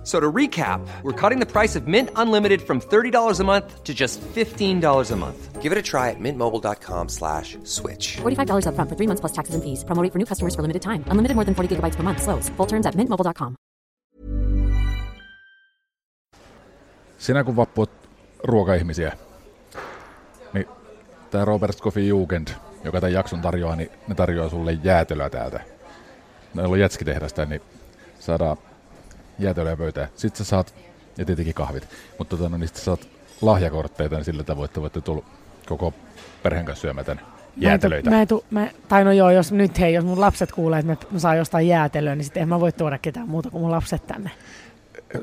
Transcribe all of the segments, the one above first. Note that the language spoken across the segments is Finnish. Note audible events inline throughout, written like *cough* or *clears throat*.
F- So to recap, we're cutting the price of Mint Unlimited from $30 a month to just $15 a month. Give it a try at mintmobile.com slash switch. $45 upfront for three months plus taxes and fees. Promo rate for new customers for limited time. Unlimited more than 40 gigabytes per month. Slows. Full terms at mintmobile.com. Sinä kun vappuat ruokaihmisiä, niin tämä Robert Scoffin Jugend, joka tämän jakson tarjoaa, niin ne tarjoaa sulle jäätelöä täältä. Meillä on jätskitehdasta, niin saadaan jäätelöä pöytään. Sitten sä saat, ja tietenkin kahvit, mutta tota, no, niin sit saat lahjakortteita, niin sillä tavoin, että voitte tulla koko perheen kanssa syömään tänne jäätelöitä. Mä en, tu, mä en tu, mä, tai no joo, jos nyt hei, jos mun lapset kuulee, että mä, saan jostain jäätelöä, niin sitten en mä voi tuoda ketään muuta kuin mun lapset tänne.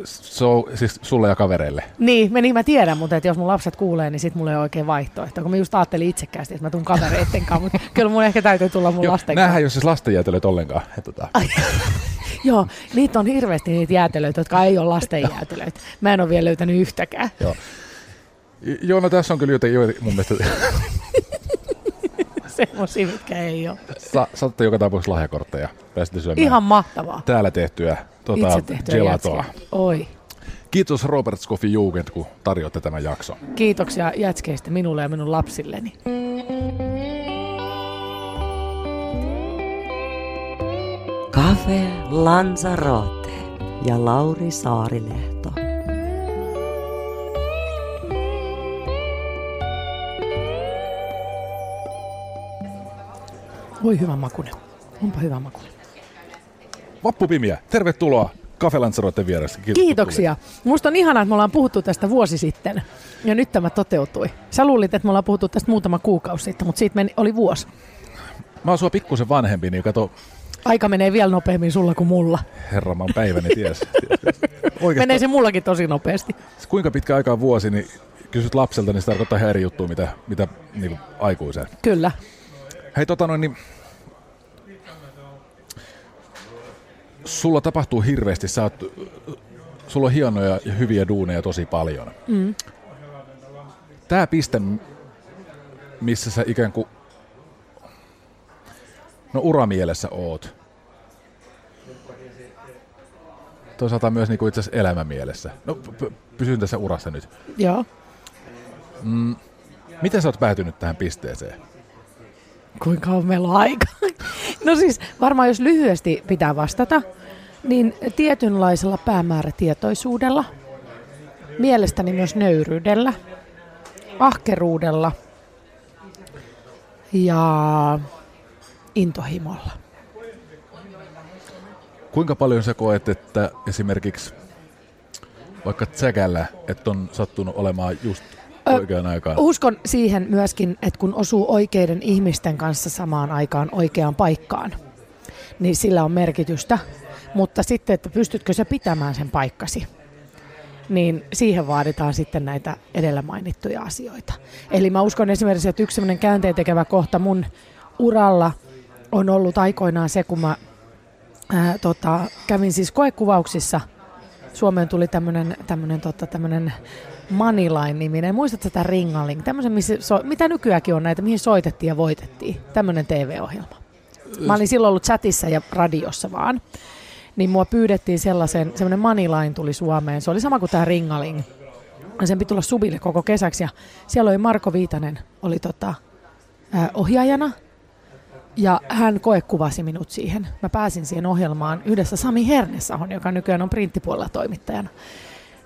Se on siis sulle ja kavereille. Niin, mä, niin mä tiedän, mutta että jos mun lapset kuulee, niin sit mulla ei ole oikein vaihtoehto. Kun mä just ajattelin itsekkäästi, että mä tuun kavereitten kanssa, mutta *laughs* kyllä mun ehkä täytyy tulla mun Joo, lasten kanssa. ei ole siis lastenjäätelöt ollenkaan. Et, tota, *laughs* *laughs* Joo, niitä on hirveästi niitä jäätelöitä, jotka ei ole lasten jäätelöitä. Mä en ole vielä löytänyt yhtäkään. joo. No tässä on kyllä jotain, mun mielestä *laughs* Semmoisia, mitkä ei ole. Sa- saatte joka tapauksessa lahjakortteja. Pääsette syömään Ihan mahtavaa. täällä tehtyä tota, Itse tehtyä gelatoa. jätskiä. Oi. Kiitos Robert Scoffin Jugend, kun tarjoatte tämän jakson. Kiitoksia jätskeistä minulle ja minun lapsilleni. Cafe Lanzarote ja Lauri Saarilehto. Voi hyvä makunen. Onpa hyvä makunen. Vappupimiä, tervetuloa Cafe Lanzarote vieressä. Kiitos, Kiitoksia. Musta on ihanaa, että me ollaan puhuttu tästä vuosi sitten. Ja nyt tämä toteutui. Sä luulit, että me ollaan puhuttu tästä muutama kuukausi sitten, mutta siitä meni, oli vuosi. Mä oon sua pikkusen vanhempi, niin kato, Aika menee vielä nopeammin sulla kuin mulla. herra, mä oon päiväni ties. *laughs* Menee se mullakin tosi nopeasti. kuinka pitkä aika on vuosi, niin kysyt lapselta, niin se tarkoittaa ihan eri juttua, mitä, mitä niin aikuisen. Kyllä. Hei, tota noin, niin... Sulla tapahtuu hirveästi, sä oot, sulla on hienoja ja hyviä duuneja tosi paljon. Mm. Tää piste, missä sä ikään kuin, no uramielessä oot. Toisaalta myös niin kuin itse asiassa elämämielessä. No p- pysyn tässä urassa nyt. Joo. Miten sä oot päätynyt tähän pisteeseen? Kuinka on meillä aika? *laughs* No siis varmaan jos lyhyesti pitää vastata, niin tietynlaisella päämäärätietoisuudella, mielestäni myös nöyryydellä, ahkeruudella ja intohimolla. Kuinka paljon sä koet, että esimerkiksi vaikka tsäkällä, että on sattunut olemaan just Ö, oikeaan aikaan? Uskon siihen myöskin, että kun osuu oikeiden ihmisten kanssa samaan aikaan oikeaan paikkaan, niin sillä on merkitystä. Mutta sitten, että pystytkö sä pitämään sen paikkasi, niin siihen vaaditaan sitten näitä edellä mainittuja asioita. Eli mä uskon esimerkiksi, että yksi käänteen tekevä kohta mun uralla on ollut aikoinaan se, kun mä ää, tota, kävin siis koekuvauksissa. Suomeen tuli tämmöinen tämmönen, tota, tämmönen Moneyline-niminen. Muistatko tätä Ringaling? Tämmöisen, missä so, mitä nykyäänkin on näitä, mihin soitettiin ja voitettiin. Tämmöinen TV-ohjelma. Mä olin silloin ollut chatissa ja radiossa vaan. Niin mua pyydettiin sellaisen, semmoinen Moneyline tuli Suomeen. Se oli sama kuin tämä Ringaling. Ja sen piti tulla subille koko kesäksi. Ja siellä oli Marko Viitanen, oli tota, ää, ohjaajana. Ja hän koekuvasi minut siihen. Mä pääsin siihen ohjelmaan yhdessä Sami Hernesahon, joka nykyään on printtipuolella toimittajana.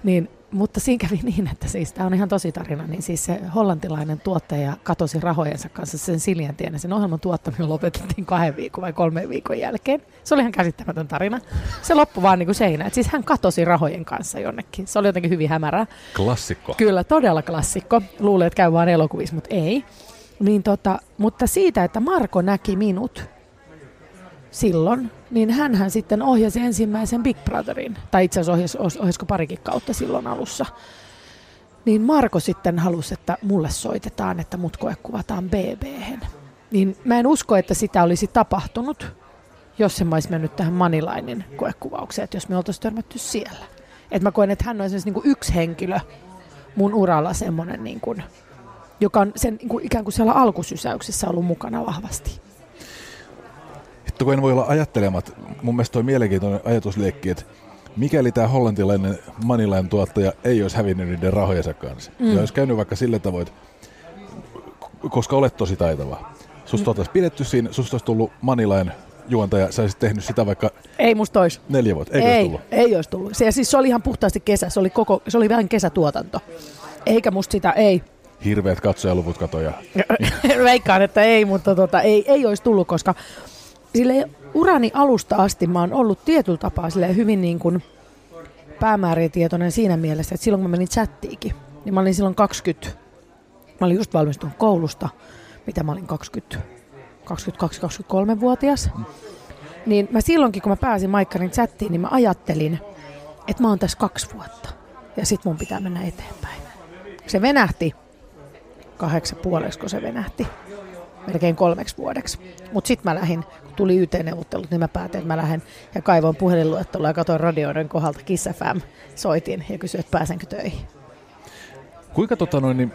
Niin, mutta siinä kävi niin, että siis tämä on ihan tosi tarina, niin siis se hollantilainen tuottaja katosi rahojensa kanssa sen Siljantien ja sen ohjelman tuottaminen lopetettiin kahden viikon vai kolmen viikon jälkeen. Se oli ihan käsittämätön tarina. Se loppui vaan niin kuin seinä. Et siis hän katosi rahojen kanssa jonnekin. Se oli jotenkin hyvin hämärää. Klassikko. Kyllä, todella klassikko. Luulee, että käy vaan elokuvissa, mutta ei. Niin tota, mutta siitä, että Marko näki minut silloin, niin hän sitten ohjasi ensimmäisen Big Brotherin. Tai itse asiassa ohjasi, ohjasi, ohjasiko parikin kautta silloin alussa. Niin Marko sitten halusi, että mulle soitetaan, että mut koekuvataan bb Niin mä en usko, että sitä olisi tapahtunut, jos mä olisi mennyt tähän Manilainin koekuvaukseen, että jos me oltaisiin törmätty siellä. Että mä koen, että hän on esimerkiksi niin kuin yksi henkilö mun uralla semmoinen, niin kuin, joka on sen niin kuin ikään kuin siellä alkusysäyksessä ollut mukana vahvasti. Hitto, kun en voi olla ajattelemat, mun mielestä toi mielenkiintoinen ajatusliekki, että mikäli tämä hollantilainen Manilain tuottaja ei olisi hävinnyt niiden rahojensa kanssa, mm. ja olisi käynyt vaikka sillä tavoin, että koska olet tosi taitava, susta mm. oltaisiin pidetty siinä, susta olisi tullut Manilain juontaja, sä olisit tehnyt sitä vaikka Ei musta ois. neljä vuotta, eikö ei, olisi tullut? ei olisi tullut. Se, siis se oli ihan puhtaasti kesä, se oli, koko, se oli vähän kesätuotanto. Eikä musta sitä, ei. Hirveät katsojaluvut katoja. *laughs* Veikkaan, että ei, mutta tota, ei, ei olisi tullut, koska sille urani alusta asti mä oon ollut tietyllä tapaa silleen hyvin niin kuin päämääritietoinen siinä mielessä, että silloin kun mä menin chattiinkin, niin mä olin silloin 20, mä olin just valmistunut koulusta, mitä mä olin 20, 22-23-vuotias. Niin mä silloinkin, kun mä pääsin Maikkarin chattiin, niin mä ajattelin, että mä oon tässä kaksi vuotta. Ja sit mun pitää mennä eteenpäin. Se venähti kahdeksan puoleksi, kun se venähti. Melkein kolmeksi vuodeksi. Mutta sitten mä lähdin, kun tuli YT-neuvottelut, niin mä päätin, että mä lähden ja kaivoin puhelinluettelua ja katsoin radioiden kohdalta Kiss FM. Soitin ja kysyin, että pääsenkö töihin. Kuinka tota noin, niin,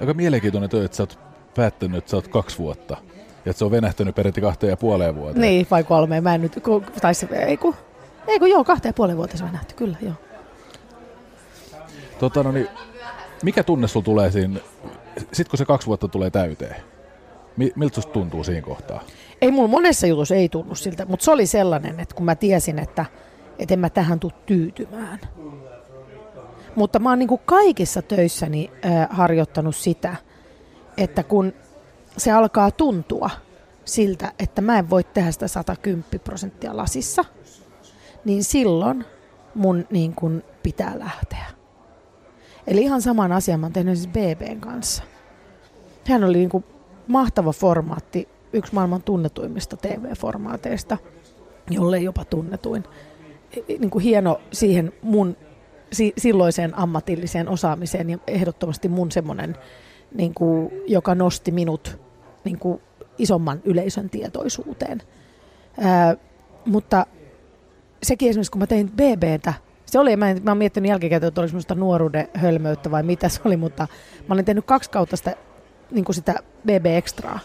aika mielenkiintoinen työ, että sä oot päättänyt, että sä oot kaksi vuotta. Ja että se on venähtänyt peräti kahteen ja puoleen vuoteen. Niin, vai kolmeen. Mä en nyt, ku, taisi, ei kun, ei kun joo, kahteen ja puoleen vuoteen se venähti, kyllä joo. Tota, no niin, mikä tunne sulla tulee siinä, sit kun se kaksi vuotta tulee täyteen? Mi- miltä susta tuntuu siinä kohtaa? Ei mulla monessa jutussa ei tunnu siltä, mutta se oli sellainen, että kun mä tiesin, että, että en mä tähän tuu tyytymään. Mutta mä oon niin kuin kaikissa töissäni äh, harjoittanut sitä, että kun se alkaa tuntua siltä, että mä en voi tehdä sitä 110 prosenttia lasissa, niin silloin mun niin kuin pitää lähteä. Eli ihan saman asian mä oon tehnyt siis BBn kanssa. Hän oli niin kuin mahtava formaatti, yksi maailman tunnetuimmista TV-formaateista, jolle jopa tunnetuin. Niin kuin hieno siihen mun si- silloiseen ammatilliseen osaamiseen ja ehdottomasti mun semmoinen, niin kuin, joka nosti minut niin kuin isomman yleisön tietoisuuteen. Ää, mutta sekin esimerkiksi, kun mä tein BBtä, se oli, mä, en, mä oon miettinyt jälkikäteen, että oli semmoista nuoruuden hölmöyttä vai mitä se oli, mutta mä olin tehnyt kaksi kautta sitä, niin kuin sitä BB-ekstraa.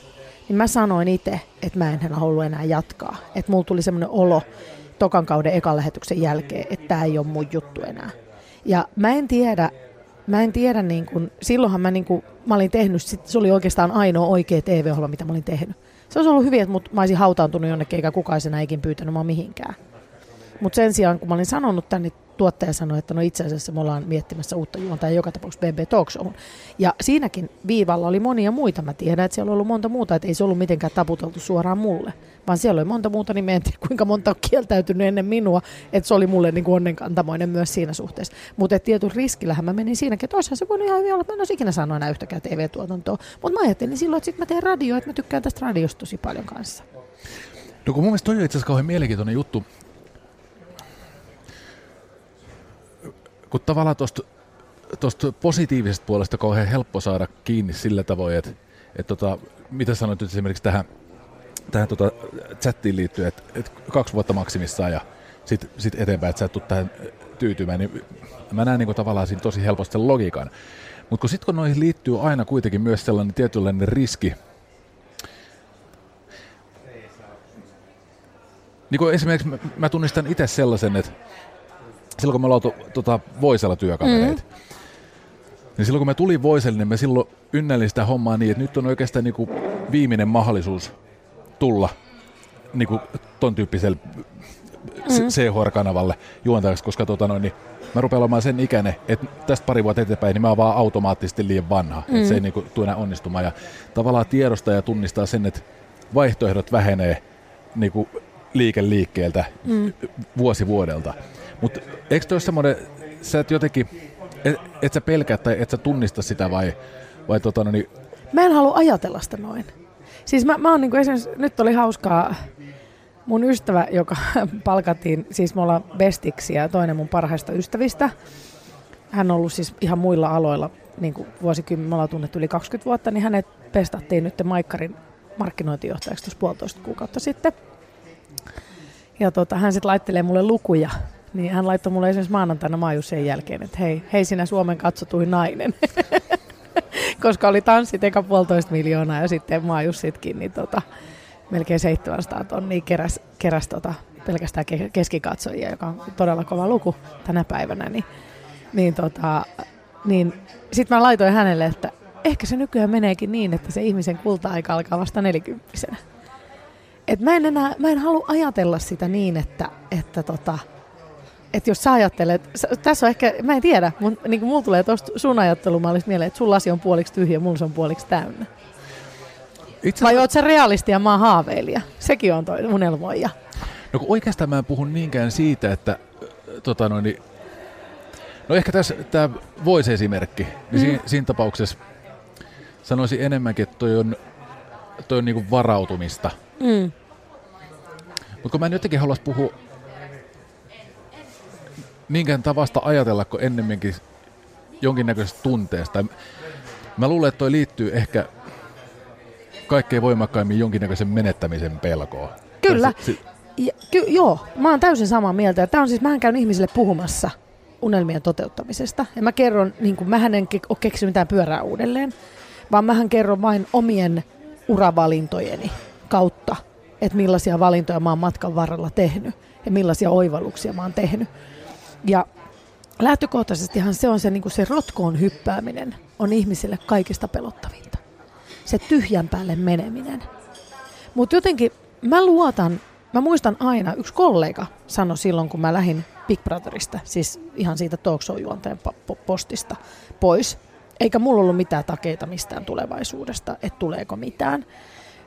Niin mä sanoin itse, että mä en halua enää jatkaa. Että mulla tuli semmoinen olo tokan kauden ekan lähetyksen jälkeen, että tämä ei ole mun juttu enää. Ja mä en tiedä, mä en tiedä niin kuin, silloinhan mä, niin kuin, mä olin tehnyt, sit, se oli oikeastaan ainoa oikea TV-ohjelma, mitä mä olin tehnyt. Se olisi ollut hyvin, että mut, mä olisin hautaantunut jonnekin, eikä kukaan sen ikin pyytänyt mä mihinkään. Mutta sen sijaan, kun mä olin sanonut tänne, niin tuottaja sanoi, että no itse asiassa me ollaan miettimässä uutta juontaa joka tapauksessa BB Talk Showhun. Ja siinäkin viivalla oli monia muita. Mä tiedän, että siellä on ollut monta muuta, että ei se ollut mitenkään taputeltu suoraan mulle. Vaan siellä oli monta muuta, niin mä en tiedä, kuinka monta on kieltäytynyt ennen minua, että se oli mulle niin kuin onnenkantamoinen myös siinä suhteessa. Mutta tietyn riskillähän mä menin siinäkin, että se voinut ihan hyvin olla, mä en olisi ikinä sanoa enää yhtäkään TV-tuotantoa. Mutta mä ajattelin silloin, että sit mä teen radio, että mä tykkään tästä radiosta tosi paljon kanssa. No kun mun mielestä toi on itse asiassa kauhean mielenkiintoinen juttu. Kun tavallaan tuosta tosta positiivisesta puolesta kauhean helppo saada kiinni sillä tavoin, että, että tota, mitä sanoit nyt esimerkiksi tähän, tähän tota chattiin liittyen, että, että kaksi vuotta maksimissaan ja sitten sit eteenpäin, että sä et tähän tyytymään, niin mä näen niin tavallaan siinä tosi helposti sen logiikan. Mutta kun sitten kun noihin liittyy aina kuitenkin myös sellainen tietynlainen riski, niin kuin esimerkiksi mä, mä tunnistan itse sellaisen, että silloin kun me ollaan oltu tota, Voisella työkavereita, mm. niin silloin kun me tuli Voiselle, niin me silloin ynnäilin sitä hommaa niin, että nyt on oikeastaan niin kuin viimeinen mahdollisuus tulla niin kuin ton tyyppiselle mm. CHR-kanavalle juontajaksi, koska tota noin, niin mä rupean olemaan sen ikäinen, että tästä pari vuotta eteenpäin, niin mä oon vaan automaattisesti liian vanha, mm. että se ei niin kuin, tule enää onnistumaan. Ja tavallaan tiedostaa ja tunnistaa sen, että vaihtoehdot vähenee niin kuin liike liikkeeltä mm. vuosi vuodelta. Mutta eikö toi semmoinen, sä et jotenkin, et, et sä pelkää tai et sä tunnista sitä vai, vai tota, no niin, Mä en halua ajatella sitä noin. Siis mä, mä oon niinku esimerkiksi, nyt oli hauskaa, mun ystävä, joka *laughs* palkattiin, siis me ollaan bestiksi ja toinen mun parhaista ystävistä. Hän on ollut siis ihan muilla aloilla, niin kuin vuosikymmen, me ollaan tunnettu yli 20 vuotta, niin hänet pestattiin nyt Maikkarin markkinointijohtajaksi tuossa puolitoista kuukautta sitten. Ja tota, hän sitten laittelee mulle lukuja. Niin hän laittoi mulle esimerkiksi maanantaina maajus sen jälkeen, että hei, hei sinä Suomen katsotuin nainen. *laughs* Koska oli tanssit eka puolitoista miljoonaa ja sitten maajussitkin, niin tota, melkein 700 tonnia keräs, keräs tota, pelkästään ke- keskikatsojia, joka on todella kova luku tänä päivänä. Niin, niin, tota, niin sitten mä laitoin hänelle, että ehkä se nykyään meneekin niin, että se ihmisen kulta-aika alkaa vasta nelikymppisenä. Et mä en enää, mä en halua ajatella sitä niin, että, että tota, että jos sä ajattelet, sä- tässä on ehkä, mä en tiedä, mutta niin mulla tulee tuosta sun ajattelumallista mieleen, että sun lasi on puoliksi tyhjä, mulla se on puoliksi täynnä. Itse Vai oot sä realisti ja mä oon haaveilija? Sekin on toi unelmoija. No kun oikeastaan mä en puhu niinkään siitä, että tota noin, niin- no ehkä tässä tämä voice-esimerkki, niin mm. siinä, siinä tapauksessa sanoisin enemmänkin, että toi on, toi on niinku varautumista. Mm. Mutta kun mä en jotenkin halua puhua niinkään tavasta ajatella, kuin ennemminkin jonkinnäköisestä tunteesta. Mä luulen, että toi liittyy ehkä kaikkein voimakkaimmin jonkinnäköisen menettämisen pelkoon. Kyllä. Si- Ja, ky- joo, mä oon täysin samaa mieltä. Ja tää on siis, mähän käyn ihmisille puhumassa unelmien toteuttamisesta. Ja mä kerron, niin kuin mähän en ke- ole keksinyt mitään pyörää uudelleen, vaan mähän kerron vain omien uravalintojeni kautta, että millaisia valintoja mä oon matkan varrella tehnyt ja millaisia oivalluksia mä oon tehnyt. Ja lähtökohtaisestihan se on se, niin kuin se rotkoon hyppääminen on ihmisille kaikista pelottavinta. Se tyhjän päälle meneminen. Mutta jotenkin mä luotan, mä muistan aina, yksi kollega sanoi silloin, kun mä lähdin Big Brotherista, siis ihan siitä talk juonteen po- po- postista pois, eikä mulla ollut mitään takeita mistään tulevaisuudesta, että tuleeko mitään,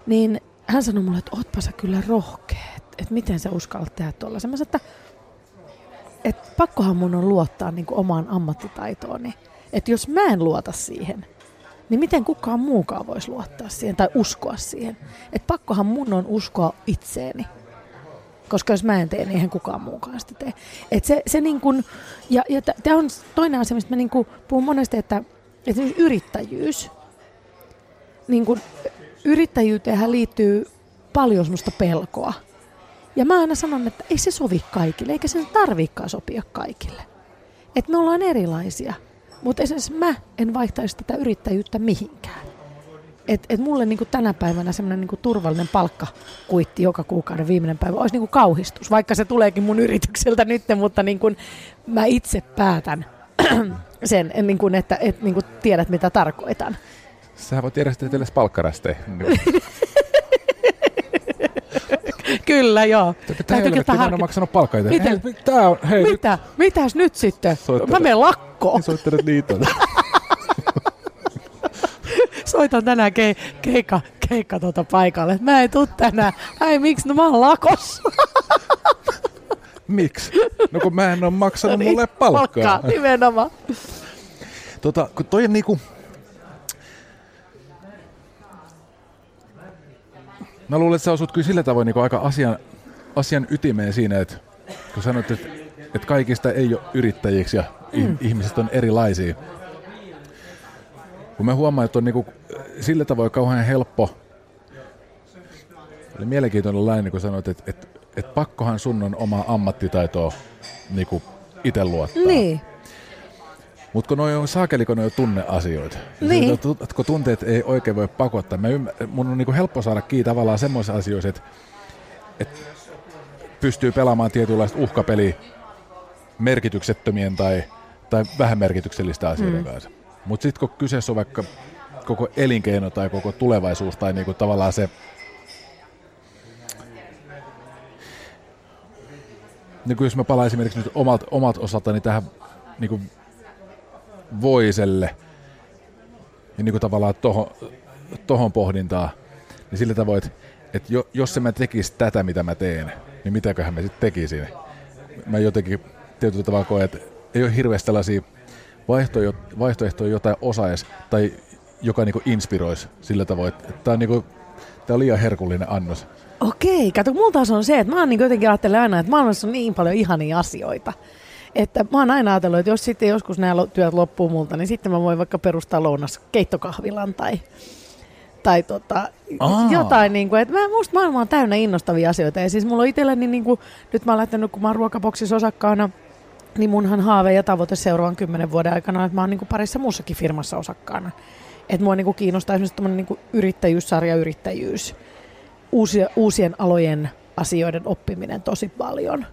niin hän sanoi mulle, että ootpa sä kyllä rohkea, että, että miten sä uskallat tehdä tuollaisen. Mä sanoin, että, että pakkohan mun on luottaa niin kuin omaan ammattitaitooni. Että jos mä en luota siihen, niin miten kukaan muukaan voisi luottaa siihen tai uskoa siihen. Että pakkohan mun on uskoa itseeni. Koska jos mä en tee, niin eihän kukaan muukaan sitä tee. Et se, se niin kun, ja, ja tämä on toinen asia, mistä mä niin puhun monesti, että esimerkiksi yrittäjyys. Niin kun, yrittäjyyteenhän liittyy paljon semmoista pelkoa. Ja mä aina sanon, että ei se sovi kaikille, eikä sen tarviikaan sopia kaikille. Että me ollaan erilaisia. Mutta esimerkiksi mä en vaihtaisi tätä yrittäjyyttä mihinkään. Et, et mulle niinku tänä päivänä semmoinen niinku turvallinen palkkakuitti joka kuukauden viimeinen päivä olisi niinku kauhistus, vaikka se tuleekin mun yritykseltä nyt, mutta niinku mä itse päätän *clears throat* sen, en niinku, että et niinku tiedät mitä tarkoitan. Sähän voit järjestää itsellesi palkkarästejä. *laughs* Kyllä, joo. Tämä helvetti, mä en maksanut palkkaa itse. Miten? Hei, tää on, hei, nyt Mitä? Mitäs nyt sitten? Soittele. Mä menen lakkoon. soittelet liiton. *laughs* Soitan tänään ke- keikka, keikka tuota paikalle. Mä en tuu tänään. Ai miksi? No mä oon lakossa. *laughs* Miksi? No kun mä en ole maksanut Niin, mulle palkkaa. Palkkaa, nimenomaan. Tota, kun toi on niinku... Mä luulen, että sä osut kyllä sillä tavoin niinku aika asian, asian ytimeen siinä, että kun sanoit, että, että kaikista ei ole yrittäjiksi ja mm. ihmiset on erilaisia. Kun mä huomaan, että on niinku sillä tavoin kauhean helppo. Oli mielenkiintoinen laini, kun sanoit, että, että, että pakkohan sun on omaa ammattitaitoa niinku itse luottaa. Niin. Mutta kun noi on saakeli, kun noi on tunneasioita. Niin. Kun tunteet ei oikein voi pakottaa. Mä ymmär- mun on niinku helppo saada kiinni tavallaan semmoisissa asioissa, että et pystyy pelaamaan tietynlaista uhkapeliä merkityksettömien tai, tai vähän merkityksellistä asioiden mm. kanssa. Mutta sitten kun kyseessä on vaikka koko elinkeino tai koko tulevaisuus tai niinku tavallaan se niin jos mä palaan esimerkiksi nyt omalta, omalta osaltani tähän niin kuin voiselle ja niin kuin tavallaan tohon, tohon pohdintaa, niin sillä tavoin, että, että jo, jos se mä tekisi tätä, mitä mä teen, niin mitäköhän mä sitten tekisin. Mä jotenkin tietyllä tavalla koen, että ei ole hirveästi tällaisia vaihtoehtoja, jotain osaisi tai joka niin inspiroisi sillä tavoin, että tämä on, niin kuin, tää on liian herkullinen annos. Okei, kato, mulla taas on se, että mä oon niin jotenkin ajattelen aina, että maailmassa on niin paljon ihania asioita. Että mä oon aina ajatellut, että jos sitten joskus nämä työt loppuu multa, niin sitten mä voin vaikka perustaa lounas keittokahvilan tai, tai tota, Aa. jotain, niin kuin, että mä, musta maailma on täynnä innostavia asioita. Ja siis mulla on itselleni, niin kuin, nyt mä oon lähtenyt, kun mä oon ruokaboksissa osakkaana, niin munhan haave ja tavoite seuraavan kymmenen vuoden aikana, että mä oon niin kuin parissa muussakin firmassa osakkaana. Että mua niin kuin kiinnostaa esimerkiksi niin kuin yrittäjyys, sarjayrittäjyys, uusia, uusien alojen asioiden oppiminen tosi paljon.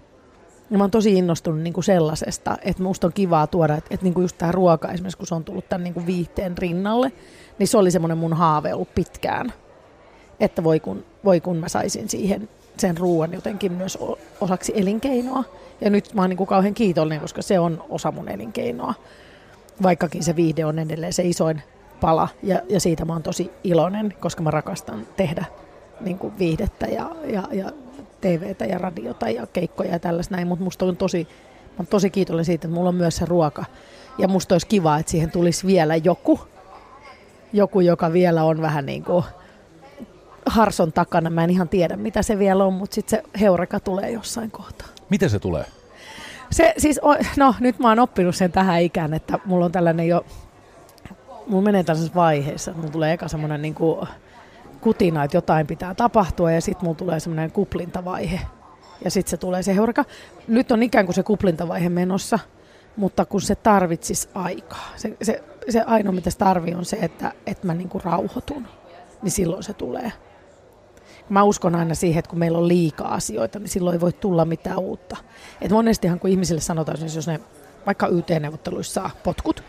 Ja mä oon tosi innostunut niin kuin sellaisesta, että musta on kivaa tuoda, että, että niin kuin just tämä ruoka esimerkiksi, kun se on tullut tämän niin kuin viihteen rinnalle, niin se oli semmoinen mun haave ollut pitkään, että voi kun, voi kun mä saisin siihen sen ruoan jotenkin myös osaksi elinkeinoa. Ja nyt mä oon niin kuin kauhean kiitollinen, koska se on osa mun elinkeinoa, vaikkakin se viihde on edelleen se isoin pala. Ja, ja siitä mä oon tosi iloinen, koska mä rakastan tehdä niin kuin viihdettä ja, ja, ja TVtä ja radiota ja keikkoja ja tällaista näin, mutta musta on tosi, mä oon tosi kiitollinen siitä, että mulla on myös se ruoka. Ja musta olisi kiva, että siihen tulisi vielä joku, joku, joka vielä on vähän niin kuin harson takana. Mä en ihan tiedä, mitä se vielä on, mutta sitten se heureka tulee jossain kohtaa. Miten se tulee? Se siis, no nyt mä oon oppinut sen tähän ikään, että mulla on tällainen jo, mulla menee tällaisessa vaiheessa, mulla tulee eka semmoinen niin kuin kutina, että jotain pitää tapahtua ja sitten mulla tulee semmoinen kuplintavaihe. Ja sitten se tulee se heureka. Nyt on ikään kuin se kuplintavaihe menossa, mutta kun se tarvitsisi aikaa. Se, se, se ainoa, mitä se tarvii, on se, että, että mä niin kuin rauhoitun. Niin silloin se tulee. Mä uskon aina siihen, että kun meillä on liikaa asioita, niin silloin ei voi tulla mitään uutta. Et monestihan kun ihmisille sanotaan, jos ne vaikka YT-neuvotteluissa saa potkut,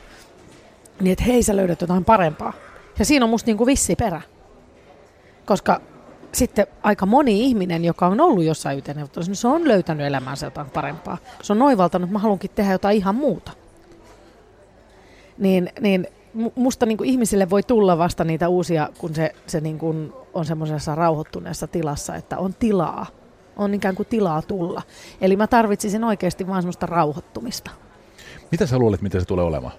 niin että hei sä löydät jotain parempaa. Ja siinä on musta niinku vissi perä. Koska sitten aika moni ihminen, joka on ollut jossain YT-neuvottelussa, niin se on löytänyt elämäänsä jotain parempaa. Se on noivaltanut, että mä haluankin tehdä jotain ihan muuta. Niin, niin mu- musta niin kuin ihmisille voi tulla vasta niitä uusia, kun se, se niin kuin on semmoisessa rauhoittuneessa tilassa, että on tilaa. On ikään kuin tilaa tulla. Eli mä tarvitsisin oikeasti vaan semmoista rauhoittumista. Mitä sä luulet, miten se tulee olemaan?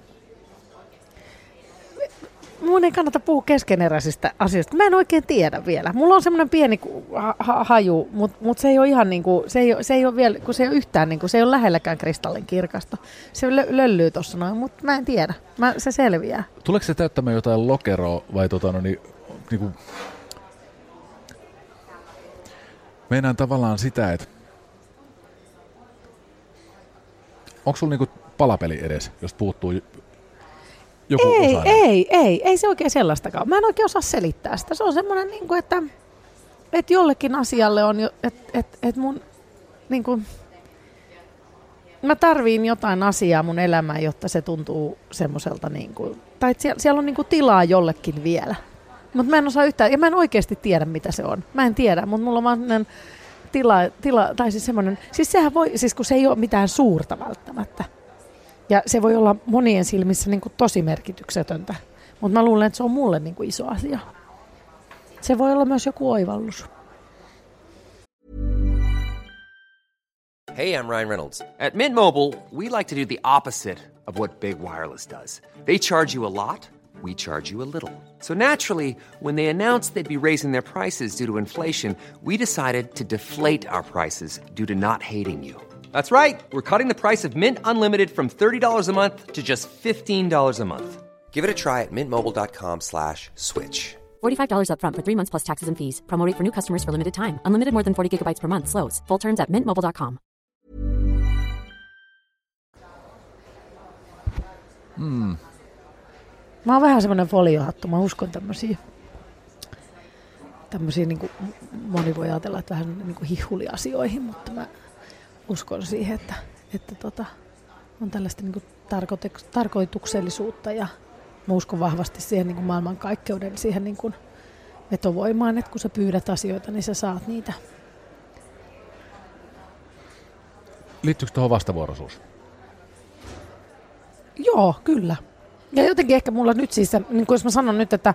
Mun ei kannata puhua keskeneräisistä asioista. Mä en oikein tiedä vielä. Mulla on semmoinen pieni ha- ha- haju, mutta mut se ei ole ihan niinku, se ei se ei ole vielä, kun se ei ole yhtään niinku, se ei ole lähelläkään kristallin kirkasta. Se lö- löllyy tossa noin, mutta mä en tiedä. Mä, se selviää. Tuleeko se täyttämään jotain lokeroa vai tota, no, niin, niin kuin... Meinaan tavallaan sitä, että onko sulla niinku palapeli edes, jos puuttuu joku Ei, osa? ei, ei, ei se oikein sellaistakaan. Mä en oikein osaa selittää sitä. Se on semmoinen, niin kuin, että, että jollekin asialle on, jo, että, että, että mun, niin kuin, mä tarviin jotain asiaa mun elämään, jotta se tuntuu semmoiselta, niin kuin, tai että siellä, siellä on niin kuin tilaa jollekin vielä. Mutta mä en osaa yhtään, ja mä en oikeasti tiedä, mitä se on. Mä en tiedä, mutta mulla on vaan semmoinen tila, tila, tai siis semmoinen, siis sehän voi, siis kun se ei ole mitään suurta välttämättä. Ja se voi olla monien silmissä niin kuin tosi merkityksetöntä. Mutta mä luulen, että se on mulle niin kuin iso asia. Se voi olla myös joku oivallus. Hey, I'm Ryan Reynolds. At Mint Mobile, we like to do the opposite of what Big Wireless does. They charge you a lot, we charge you a little. So naturally, when they announced they'd be raising their prices due to inflation, we decided to deflate our prices due to not hating you. That's right. We're cutting the price of Mint Unlimited from $30 a month to just $15 a month. Give it a try at mintmobile.com slash switch. $45 upfront for three months plus taxes and fees. Promo rate for new customers for limited time. Unlimited more than 40 gigabytes per month. Slows. Full terms at mintmobile.com. Hmm. Mä oon vähän semmoinen foliohattu. Mä uskon tämmöisiä. Tämmöisiä, niin kuin moni voi ajatella, että vähän niin kuin hihuliasioihin, mutta mä uskon siihen, että, että tota, on tällaista niin kuin tarkoitek- tarkoituksellisuutta ja mä uskon vahvasti siihen niin maailmankaikkeuden, siihen niin kuin vetovoimaan, että kun sä pyydät asioita, niin sä saat niitä. Liittyykö tuohon vastavuoroisuus? Joo, kyllä. Ja jotenkin ehkä mulla nyt siis, niin kuin jos mä sanon nyt, että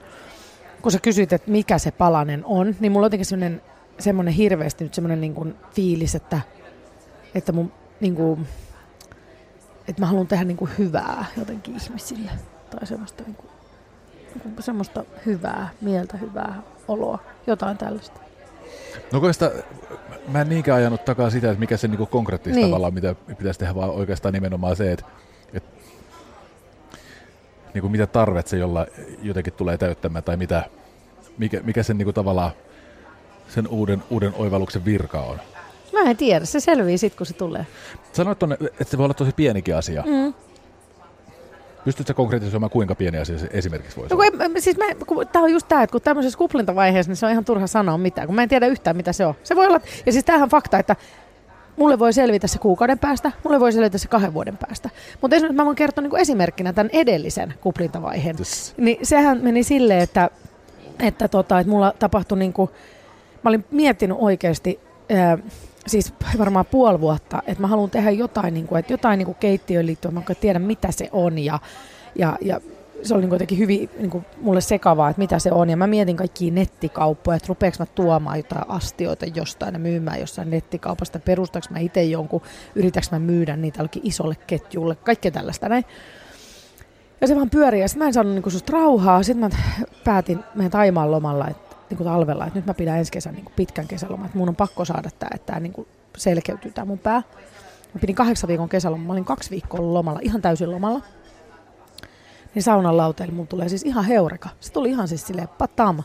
kun sä kysyt, että mikä se palanen on, niin mulla on jotenkin semmoinen, semmoinen hirveästi nyt semmoinen niin kuin fiilis, että, että mun niin kuin, että mä haluan tehdä niin kuin hyvää jotenkin ihmisille. Tai semmoista, niin kuin, niin kuin semmoista hyvää, mieltä hyvää oloa, jotain tällaista. No oikeastaan, mä en niinkään ajanut takaa sitä, että mikä se niinku konkreettista Niin. tavallaan, mitä pitäisi tehdä, vaan oikeastaan nimenomaan se, että, että niinku mitä tarvet se jolla jotenkin tulee täyttämään tai mitä, mikä, mikä sen niinku tavallaan sen uuden, uuden oivalluksen virka on? Mä en tiedä, se selvii sitten, kun se tulee. Sanoit tonne, että se voi olla tosi pienikin asia. Mm. Pystytkö konkretisoimaan, kuinka pieni asia se esimerkiksi voisi No, olla? ei- siis mä, kun, tää on just tämä, että kun tämmöisessä kuplintavaiheessa, niin se on ihan turha sanoa mitään, kun mä en tiedä yhtään, mitä se on. Se voi olla, ja siis tämähän on fakta, että mulle voi selvitä se kuukauden päästä, mulle voi selvitä se kahden vuoden päästä. Mutta esimerkiksi mä voin kertoa niin esimerkkinä tämän edellisen kuplintavaiheen. Yes. Niin sehän meni silleen, että, että, tota, että mulla tapahtui niin kuin, mä olin miettinyt oikeasti, ää, siis varmaan puoli vuotta, että mä haluan tehdä jotain, niin kuin, että jotain niin kuin keittiöön liittyen, mä en tiedä mitä se on ja, ja, ja se oli niin jotenkin hyvin niin kuin mulle sekavaa, että mitä se on. Ja mä mietin kaikkia nettikauppoja, että rupeeks mä tuomaan jotain astioita jostain ja myymään jossain nettikaupasta, perustaks mä itse jonkun, yritäks mä myydä niitä jollekin isolle ketjulle, kaikkea tällaista näin. Ja se vaan pyörii ja sitten mä en saanut niinku susta rauhaa. Sitten mä päätin meidän Taimaan lomalla, että niinku talvella, että nyt mä pidän ensi kesän niinku pitkän kesäloman, että mun on pakko saada tää, että tää niinku selkeytyy tää mun pää. Mä pidin kahdeksan viikon kesäloman, mä olin kaksi viikkoa lomalla, ihan täysin lomalla. Niin saunan lauteille mulla tulee siis ihan heureka. Se tuli ihan siis silleen patam,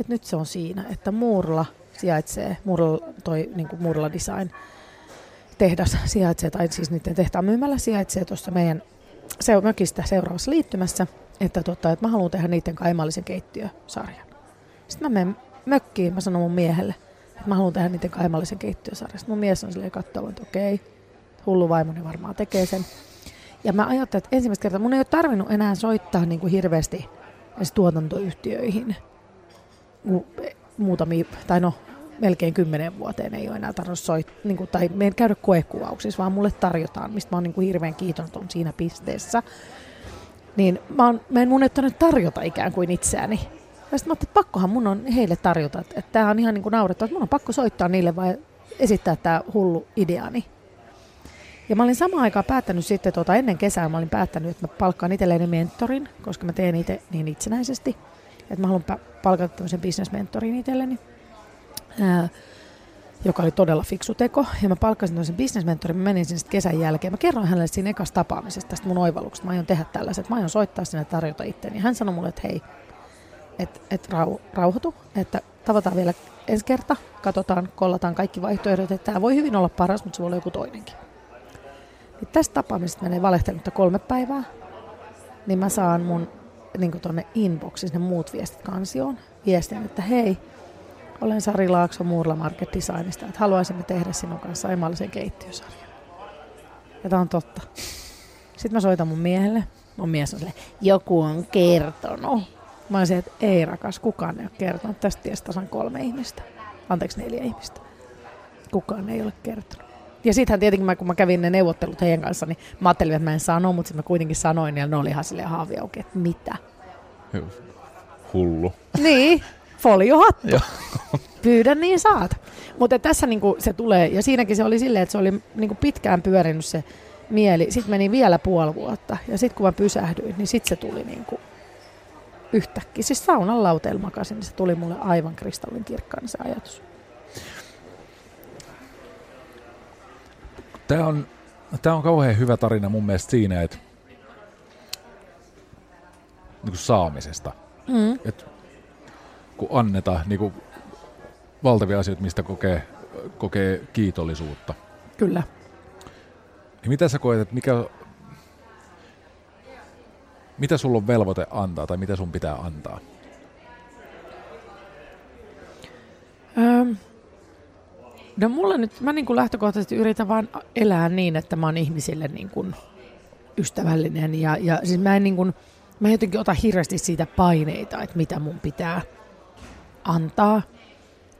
että nyt se on siinä, että Muurla sijaitsee, Muurla, toi niinku Muurla Design tehdas sijaitsee, tai siis niiden tehtaan myymällä sijaitsee tuossa meidän se mökistä seuraavassa liittymässä, että, tota, että mä haluan tehdä niiden kaimallisen keittiösarjan. Sitten mä menen mökkiin, mä sanon mun miehelle, että mä haluan tehdä niiden kaimallisen keittiösarjan. Sitten mun mies on silleen katsoo, että okei, hullu vaimoni varmaan tekee sen. Ja mä ajattelin, että ensimmäistä kertaa mun ei ole tarvinnut enää soittaa niin kuin hirveästi edes tuotantoyhtiöihin. Mu- Muutamia, tai no melkein kymmenen vuoteen ei ole enää tarvinnut soittaa, niin kuin, tai me ei käydä koekuvauksissa, vaan mulle tarjotaan, mistä mä oon niin kuin hirveän kiitoton siinä pisteessä. Niin mä, oon, mä en mun tarjota ikään kuin itseäni. Ja sitten mä että pakkohan mun on heille tarjota, että, tämä on ihan niin kuin naurettava, että mun on pakko soittaa niille vai esittää tämä hullu ideani. Ja mä olin samaan aikaan päättänyt sitten, tuota, ennen kesää mä olin päättänyt, että mä palkkaan itselleni mentorin, koska mä teen itse niin itsenäisesti, että mä haluan pa- palkata tämmöisen business-mentorin itselleni, ää, joka oli todella fiksu teko. Ja mä palkkasin tämmöisen business-mentorin, mä menin sinne kesän jälkeen. Mä kerroin hänelle siinä ekasta tapaamisesta tästä mun oivalluksesta. Mä aion tehdä tällaiset, mä aion soittaa sinne ja tarjota itseäni. Hän sanoi mulle, että hei, että et rau, rauhoitu, että tavataan vielä ensi kerta, katsotaan, kollataan kaikki vaihtoehdot, että tämä voi hyvin olla paras, mutta se voi olla joku toinenkin. Niin tästä tapaamisesta menee valehtelutta kolme päivää, niin mä saan mun niin tuonne inboxiin ne muut viestit kansioon, viestin, että hei, olen Sari Laakso Muurla Market Designista, että haluaisimme tehdä sinun kanssa aimallisen keittiösarjan. Ja tämä on totta. Sitten mä soitan mun miehelle. Mun mies on silleen, joku on kertonut. Mä olisin, että ei rakas, kukaan ei ole kertonut. Tästä tiestä tasan kolme ihmistä. Anteeksi, neljä ihmistä. Kukaan ei ole kertonut. Ja sittenhän tietenkin, mä, kun mä kävin ne neuvottelut heidän kanssa, niin mä ajattelin, että mä en sano, mutta sitten mä kuitenkin sanoin, ja ne oli ihan silleen haavi auki, että mitä. Hullu. Niin, foliohattu. Joo. Pyydä niin saat. Mutta tässä niinku se tulee, ja siinäkin se oli silleen, että se oli niinku pitkään pyörinyt se mieli. Sitten meni vielä puoli vuotta, ja sitten kun mä pysähdyin, niin sitten se tuli niinku yhtäkkiä. Siis saunan lauteella makasin, niin se tuli mulle aivan kristallin kirkkaana se ajatus. Tämä on, tämä on kauhean hyvä tarina mun mielestä siinä, että niin kuin saamisesta. Mm. Et kun annetaan niin kuin valtavia asioita, mistä kokee, kokee kiitollisuutta. Kyllä. Niin mitä sä koet, että mikä, mitä sulla on velvoite antaa tai mitä sun pitää antaa? Öm, no mulla nyt, mä niin kuin lähtökohtaisesti yritän vaan elää niin, että mä oon ihmisille niin kuin ystävällinen ja, ja siis mä en niin kuin, mä en jotenkin ota hirveästi siitä paineita, että mitä mun pitää antaa.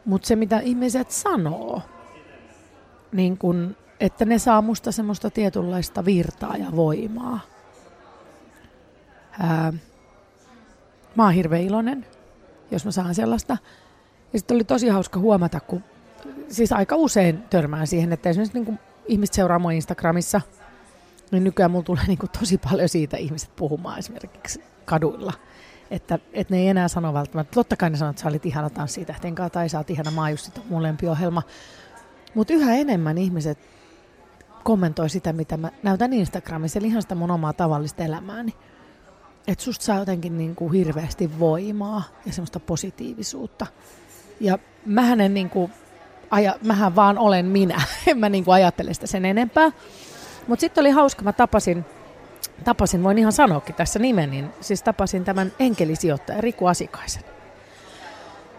Mutta se, mitä ihmiset sanoo, niin kun, että ne saa musta semmoista tietynlaista virtaa ja voimaa. Ää, mä oon hirveän iloinen, jos mä saan sellaista. Ja sitten oli tosi hauska huomata, kun siis aika usein törmään siihen, että esimerkiksi niin ihmiset seuraa mua Instagramissa, niin nykyään mulla tulee niin tosi paljon siitä ihmiset puhumaan esimerkiksi kaduilla. Että, että ne ei enää sano välttämättä, totta kai ne sanoo, että sä olit ihana tanssitähten kanssa tai sä oot ihana Maajusti, mun lempiohjelma. Mutta yhä enemmän ihmiset kommentoi sitä, mitä mä näytän Instagramissa, eli ihan sitä mun omaa tavallista elämääni. Että susta saa jotenkin niin kuin hirveästi voimaa ja semmoista positiivisuutta. Ja mähän en niin kuin, aja, mähän vaan olen minä, *laughs* en mä niin kuin ajattele sitä sen enempää. Mutta sitten oli hauska, mä tapasin, tapasin, voin ihan sanoakin tässä nimen, niin siis tapasin tämän enkelisijoittajan Riku Asikaisen.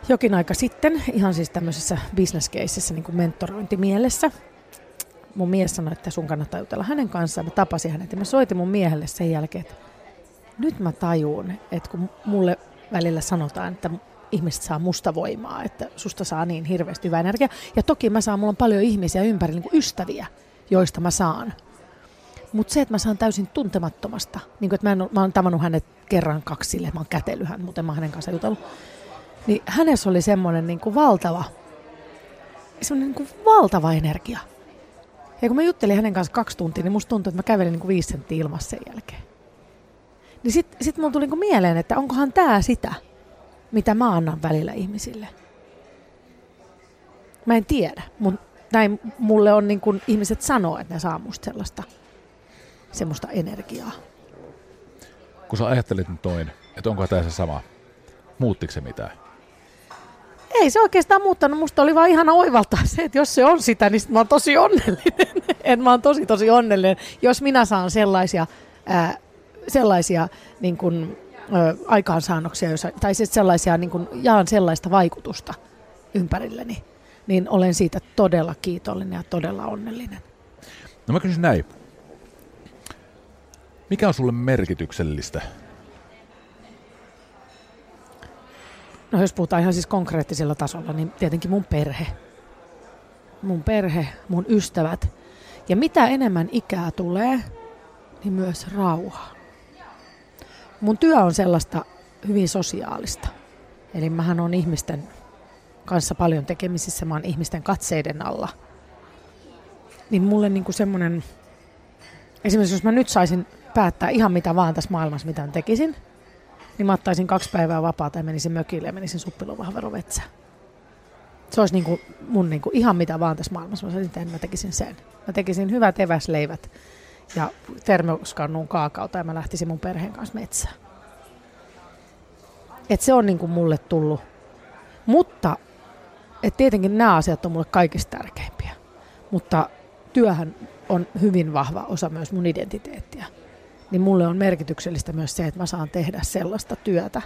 Jokin aika sitten, ihan siis tämmöisessä bisneskeisissä niin kuin mentorointimielessä. Mun mies sanoi, että sun kannattaa jutella hänen kanssaan. Mä tapasin hänet ja mä soitin mun miehelle sen jälkeen, että nyt mä tajuun, että kun mulle välillä sanotaan, että ihmiset saa musta voimaa, että susta saa niin hirveästi hyvää energiaa. Ja toki mä saan, mulla on paljon ihmisiä ympäri, niin kuin ystäviä, joista mä saan. Mutta se, että mä saan täysin tuntemattomasta, niin kuin, että mä, en, mä oon tavannut hänet kerran kaksi sille, mä oon kätellyt hän, mutta mä oon hänen kanssa jutellut. Niin hänessä oli semmoinen niin kuin valtava, semmoinen niin kuin valtava energia. Ja kun mä juttelin hänen kanssa kaksi tuntia, niin musta tuntui, että mä kävelin niin kuin viisi senttiä ilmassa sen jälkeen. Niin sitten sit mulla tuli niin kuin mieleen, että onkohan tämä sitä, mitä mä annan välillä ihmisille. Mä en tiedä, mutta näin mulle on niin kuin ihmiset sanoo, että ne saa musta sellaista semmoista energiaa. Kun sä ajattelit nyt noin, että onko tämä se sama, muuttiko se mitään? Ei se oikeastaan muuttanut. Musta oli vaan ihana oivaltaa se, että jos se on sitä, niin mä oon tosi onnellinen. *laughs* että mä oon tosi tosi onnellinen, jos minä saan sellaisia, ää, sellaisia niin kun, ä, aikaansaannoksia, jossa, tai siis sellaisia, niin kun, jaan sellaista vaikutusta ympärilleni, niin olen siitä todella kiitollinen ja todella onnellinen. No mä kysyn näin. Mikä on sulle merkityksellistä? No jos puhutaan ihan siis konkreettisella tasolla, niin tietenkin mun perhe. Mun perhe, mun ystävät. Ja mitä enemmän ikää tulee, niin myös rauha. Mun työ on sellaista hyvin sosiaalista. Eli mähän on ihmisten kanssa paljon tekemisissä, mä oon ihmisten katseiden alla. Niin mulle niinku semmonen, esimerkiksi jos mä nyt saisin päättää ihan mitä vaan tässä maailmassa, mitä tekisin, niin mä ottaisin kaksi päivää vapaata ja menisin mökille ja menisin suppilovahverovetsään. Se olisi niinku mun niinku ihan mitä vaan tässä maailmassa. Mä sanoin, että mä tekisin sen. Mä tekisin hyvät eväsleivät ja termoskannun kaakauta ja mä lähtisin mun perheen kanssa metsään. Et se on niinku mulle tullut. Mutta et tietenkin nämä asiat on mulle kaikista tärkeimpiä. Mutta työhän on hyvin vahva osa myös mun identiteettiä niin mulle on merkityksellistä myös se, että mä saan tehdä sellaista työtä,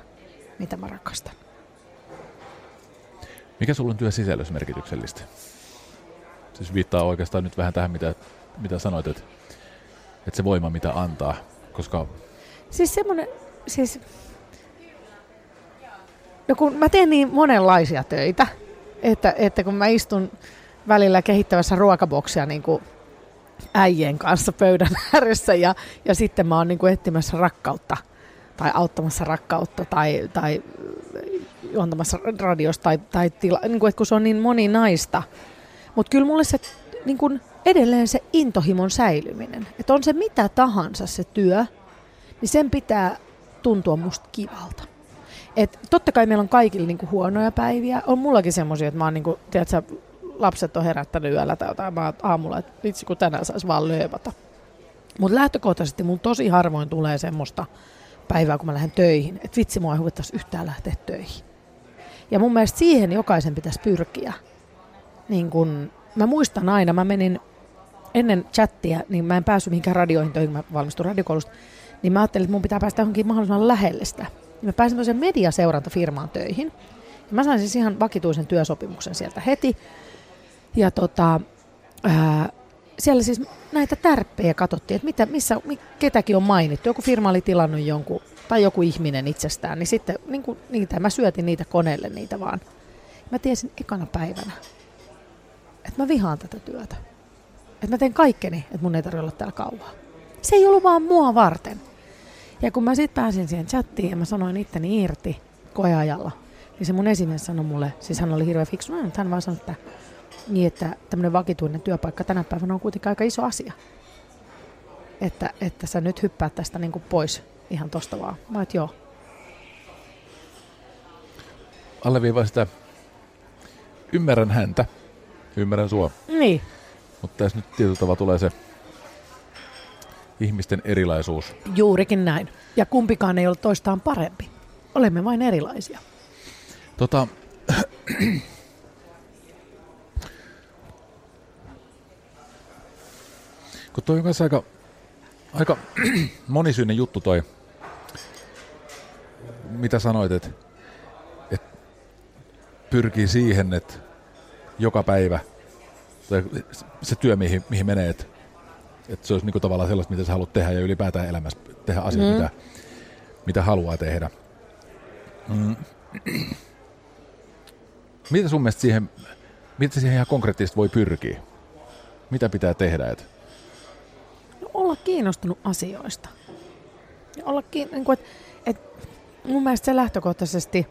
mitä mä rakastan. Mikä sulla on työsisällössä merkityksellistä? Siis viittaa oikeastaan nyt vähän tähän, mitä, mitä sanoit, että, että se voima, mitä antaa, koska... Siis semmoinen, siis... No kun mä teen niin monenlaisia töitä, että, että kun mä istun välillä kehittävässä ruokaboksia niin kuin äijien kanssa pöydän *laughs* ääressä ja, ja sitten mä oon niin kuin etsimässä rakkautta tai auttamassa rakkautta tai, tai juontamassa radiosta tai, tai tila, niin kuin, että kun se on niin moninaista. Mutta kyllä mulle se niin kuin edelleen se intohimon säilyminen, että on se mitä tahansa se työ, niin sen pitää tuntua musta kivalta. Et totta kai meillä on kaikilla niinku huonoja päiviä. On mullakin semmoisia, että mä oon niinku, tiedätkö, lapset on herättänyt yöllä tai jotain, mä aamulla, että vitsi kun tänään saisi vaan lööpata. Mutta lähtökohtaisesti mun tosi harvoin tulee semmoista päivää, kun mä lähden töihin, että vitsi mua ei huvittaisi yhtään lähteä töihin. Ja mun mielestä siihen jokaisen pitäisi pyrkiä. Niin kun, mä muistan aina, mä menin ennen chattia, niin mä en päässyt mihinkään radioihin töihin, mä valmistuin radiokoulusta, niin mä ajattelin, että mun pitää päästä johonkin mahdollisimman lähelle sitä. Ja mä pääsin toiseen mediaseurantafirmaan töihin. Ja mä sain siis ihan vakituisen työsopimuksen sieltä heti. Ja tota, ää, siellä siis näitä tärppejä katsottiin, että mitä, missä, ketäkin on mainittu. Joku firma oli tilannut jonkun, tai joku ihminen itsestään, niin sitten niin kuin, niitä, mä syötin niitä koneelle niitä vaan. Mä tiesin ekana päivänä, että mä vihaan tätä työtä. Että mä teen kaikkeni, että mun ei tarvitse olla täällä kauan. Se ei ollut vaan mua varten. Ja kun mä sitten pääsin siihen chattiin ja mä sanoin itteni irti koeajalla, niin se mun esimies sanoi mulle, siis hän oli hirveän fiksu, hän vaan sanoi, että niin, että tämmöinen vakituinen työpaikka tänä päivänä on kuitenkin aika iso asia. Että, että sä nyt hyppäät tästä niin kuin pois ihan tosta vaan. Mä et joo. Alleviivaa sitä, ymmärrän häntä, ymmärrän sua. Niin. Mutta tässä nyt tietyllä tavalla tulee se ihmisten erilaisuus. Juurikin näin. Ja kumpikaan ei ole toistaan parempi. Olemme vain erilaisia. Tota, *clears throat* kun toi on kanssa aika, aika *clears throat* monisyinen juttu toi, mitä sanoit, että et pyrkii siihen, että joka päivä, tai se työ, mihin, mihin menee, että et se olisi niinku tavallaan sellaista, mitä sä haluat tehdä ja ylipäätään elämässä tehdä asioita, mm. mitä, mitä haluaa tehdä. Mm. Mitä sun mielestä siihen, mitä siihen ihan konkreettisesti voi pyrkiä? Mitä pitää tehdä? Et? No, olla kiinnostunut asioista. Ja olla kiin, niin kuin, et, et, mun mielestä se lähtökohtaisesti,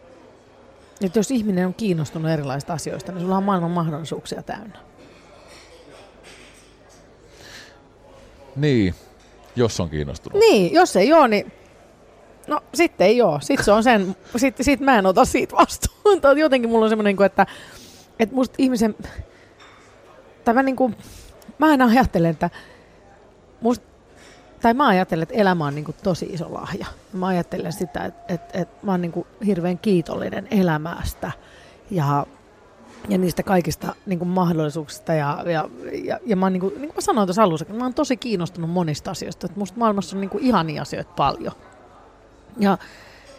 että jos ihminen on kiinnostunut erilaisista asioista, niin sulla on maailman mahdollisuuksia täynnä. Niin, jos on kiinnostunut. Niin, jos ei ole, niin No sitten ei ole. Sitten se on sen, sitten sit mä en ota siitä vastuuta. *laughs* Jotenkin mulla on semmoinen, niin että, että musta ihmisen, tai mä, niin kuin, mä aina ajattelen, että musta, tai mä ajattelen, että elämä on niin kuin tosi iso lahja. Mä ajattelen sitä, että, että, että mä oon niin kuin hirveän kiitollinen elämästä ja, ja niistä kaikista niin kuin mahdollisuuksista. Ja, ja, ja, ja mä, oon, niin kuin, niin kuin mä sanoin tuossa alussa, mä oon tosi kiinnostunut monista asioista. Että musta maailmassa on niin kuin ihania asioita paljon. Ja,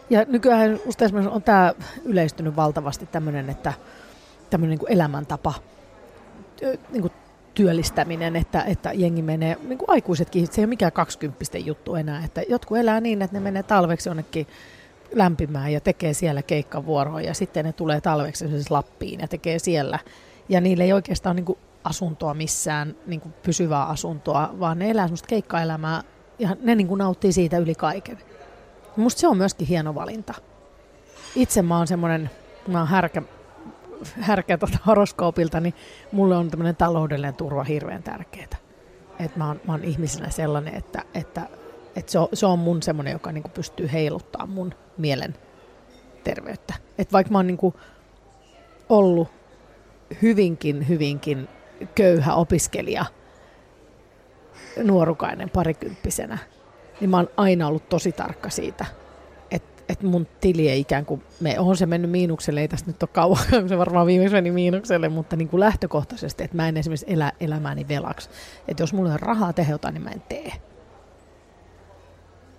ja nykyään musta esimerkiksi on tämä yleistynyt valtavasti tämmöinen, että tämmöinen niin elämäntapa, niin kuin työllistäminen, että, että jengi menee, niin kuin aikuisetkin, se ei ole mikään kaksikymppisten juttu enää, että jotkut elää niin, että ne menee talveksi jonnekin lämpimään ja tekee siellä keikkavuoroa ja sitten ne tulee talveksi siis Lappiin ja tekee siellä. Ja niillä ei oikeastaan ole niin asuntoa missään, niin kuin pysyvää asuntoa, vaan ne elää semmoista keikkaelämää ja ne niin kuin nauttii siitä yli kaiken. Musta se on myöskin hieno valinta. Itse mä oon semmoinen, mä oon härkä, härkä tota horoskoopilta, niin mulle on tämmöinen taloudellinen turva hirveän tärkeää. Että mä, oon, mä oon ihmisenä sellainen, että, että, että se, on, se on mun semmoinen, joka niinku pystyy heiluttaa mun mielen terveyttä. Että vaikka mä oon niinku ollut hyvinkin, hyvinkin köyhä opiskelija, nuorukainen parikymppisenä, niin mä oon aina ollut tosi tarkka siitä, että et mun tili ei ikään kuin, me, on se mennyt miinukselle, ei tästä nyt ole kauan, *laughs* se varmaan viimeksi meni miinukselle, mutta niin kuin lähtökohtaisesti, että mä en esimerkiksi elä elämääni velaksi. Että jos mulla on rahaa tehdä jotain, niin mä en tee.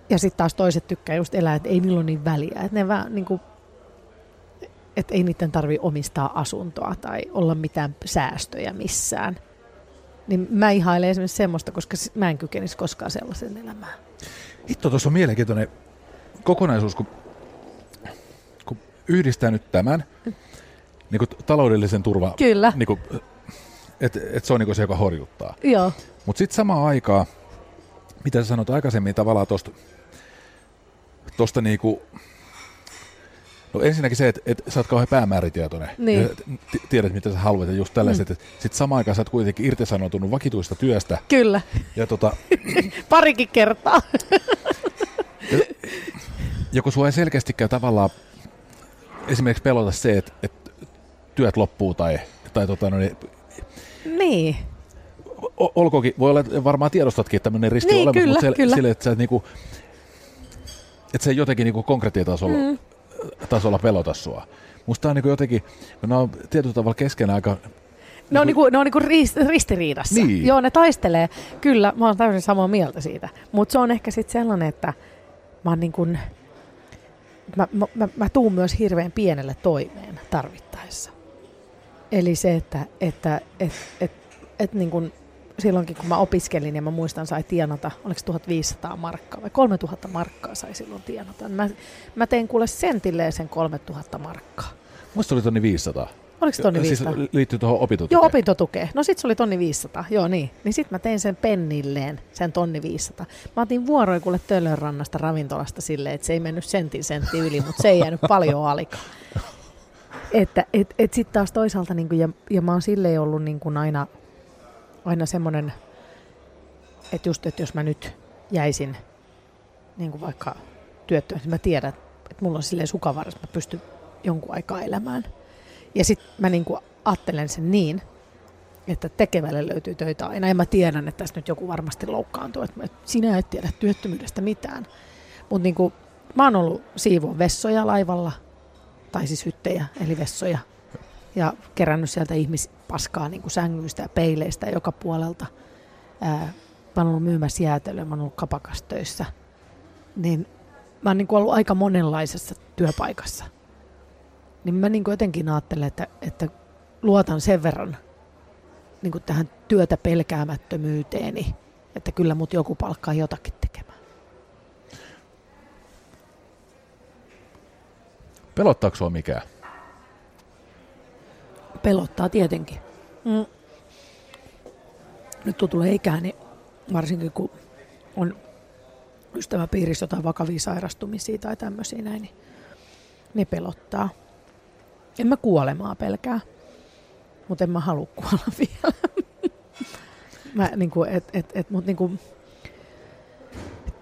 Ja sitten taas toiset tykkää just elää, että ei niillä ole niin väliä. Että ne vähän niin kuin, että ei niiden tarvi omistaa asuntoa tai olla mitään säästöjä missään. Niin mä ihailen esimerkiksi semmoista, koska mä en kykenisi koskaan sellaisen elämään. Hitto, tuossa on mielenkiintoinen kokonaisuus, kun, kun yhdistää nyt tämän niin kuin taloudellisen turvan. Kyllä. Niin kuin, että et se on niin se, joka horjuttaa. Joo. Mutta sitten samaan aikaan, mitä sä sanoit aikaisemmin tavallaan tuosta tosta niinku, no ensinnäkin se, että et sä oot kauhean päämääritietoinen. Niin. Ja tiedät, mitä sä haluat ja just tällaiset. Mm. Sitten samaan aikaan sä oot kuitenkin irtisanoutunut vakituista työstä. Kyllä. Ja tota, *laughs* Parikin kertaa. joko sua ei selkeästikään tavallaan esimerkiksi pelota se, että, että työt loppuu tai, tai tota, no, niin, niin. o- olkoonkin, voi olla, että varmaan tiedostatkin, että tämmöinen riski Niin, on olemassa, kyllä, mutta kyllä. sille, sille, että sä et niinku, että se ei jotenkin niinku konkretiatasolla mm. tasolla pelota sua. Musta on niinku jotenkin, kun nämä on tietyllä tavalla keskenään aika Ne on, niinku, ne on niinku ristiriidassa. Niin. Joo, ne taistelee. Kyllä, mä oon täysin samaa mieltä siitä. Mutta se on ehkä sitten sellainen, että mä oon niinku, mä, mä, mä, mä tuun myös hirveän pienelle toimeen tarvittaessa. Eli se, että, että et, et, et niin kuin silloinkin kun mä opiskelin ja mä muistan sai tienata, oliko 1500 markkaa vai 3000 markkaa sai silloin tienata. Mä, mä tein kuule sentilleen sen 3000 markkaa. Musta oli tonni 500. Oliko se tonni 500? Siis liittyy tuohon opintotukeen. Joo, opintotukeen. No sit se oli tonni 500, joo niin. Niin sit mä tein sen pennilleen, sen tonni 500. Mä otin vuoroja kuule Töölönrannasta ravintolasta silleen, että se ei mennyt sentin sentti yli, mutta se ei jäänyt paljon alikaan. *laughs* Että et, et sit taas toisaalta, niin ja, ja mä oon silleen ollut niin kuin aina, aina semmoinen, että just, että jos mä nyt jäisin niin kuin vaikka työttömäksi, niin mä tiedän, että mulla on silleen sukavaras, mä pystyn jonkun aikaa elämään. Ja sitten mä niinku ajattelen sen niin, että tekevälle löytyy töitä aina. Ja mä tiedän, että tässä nyt joku varmasti loukkaantuu, että sinä et tiedä työttömyydestä mitään. Mutta niin mä oon ollut siivoon vessoja laivalla, tai siis hyttejä, eli vessoja, ja kerännyt sieltä ihmispaskaa niin kuin sängyistä ja peileistä joka puolelta. Ää, mä oon ollut myymässä jäätelöä, mä oon ollut kapakastöissä. Niin mä oon niin kuin ollut aika monenlaisessa työpaikassa. Niin mä niin kuin jotenkin ajattelen, että, että luotan sen verran niin kuin tähän työtä pelkäämättömyyteeni, että kyllä mut joku palkkaa jotakin tekemään. Pelottaako sua mikään? Pelottaa tietenkin. Mm. Nyt kun tulee ikää, niin varsinkin kun on ystäväpiirissä jotain vakavia sairastumisia tai tämmöisiä näin, niin ne pelottaa. En mä kuolemaa pelkää, mutta en mä halua kuolla *laughs* vielä. mä, niin kuin, et, et, et, mut, niin kuin,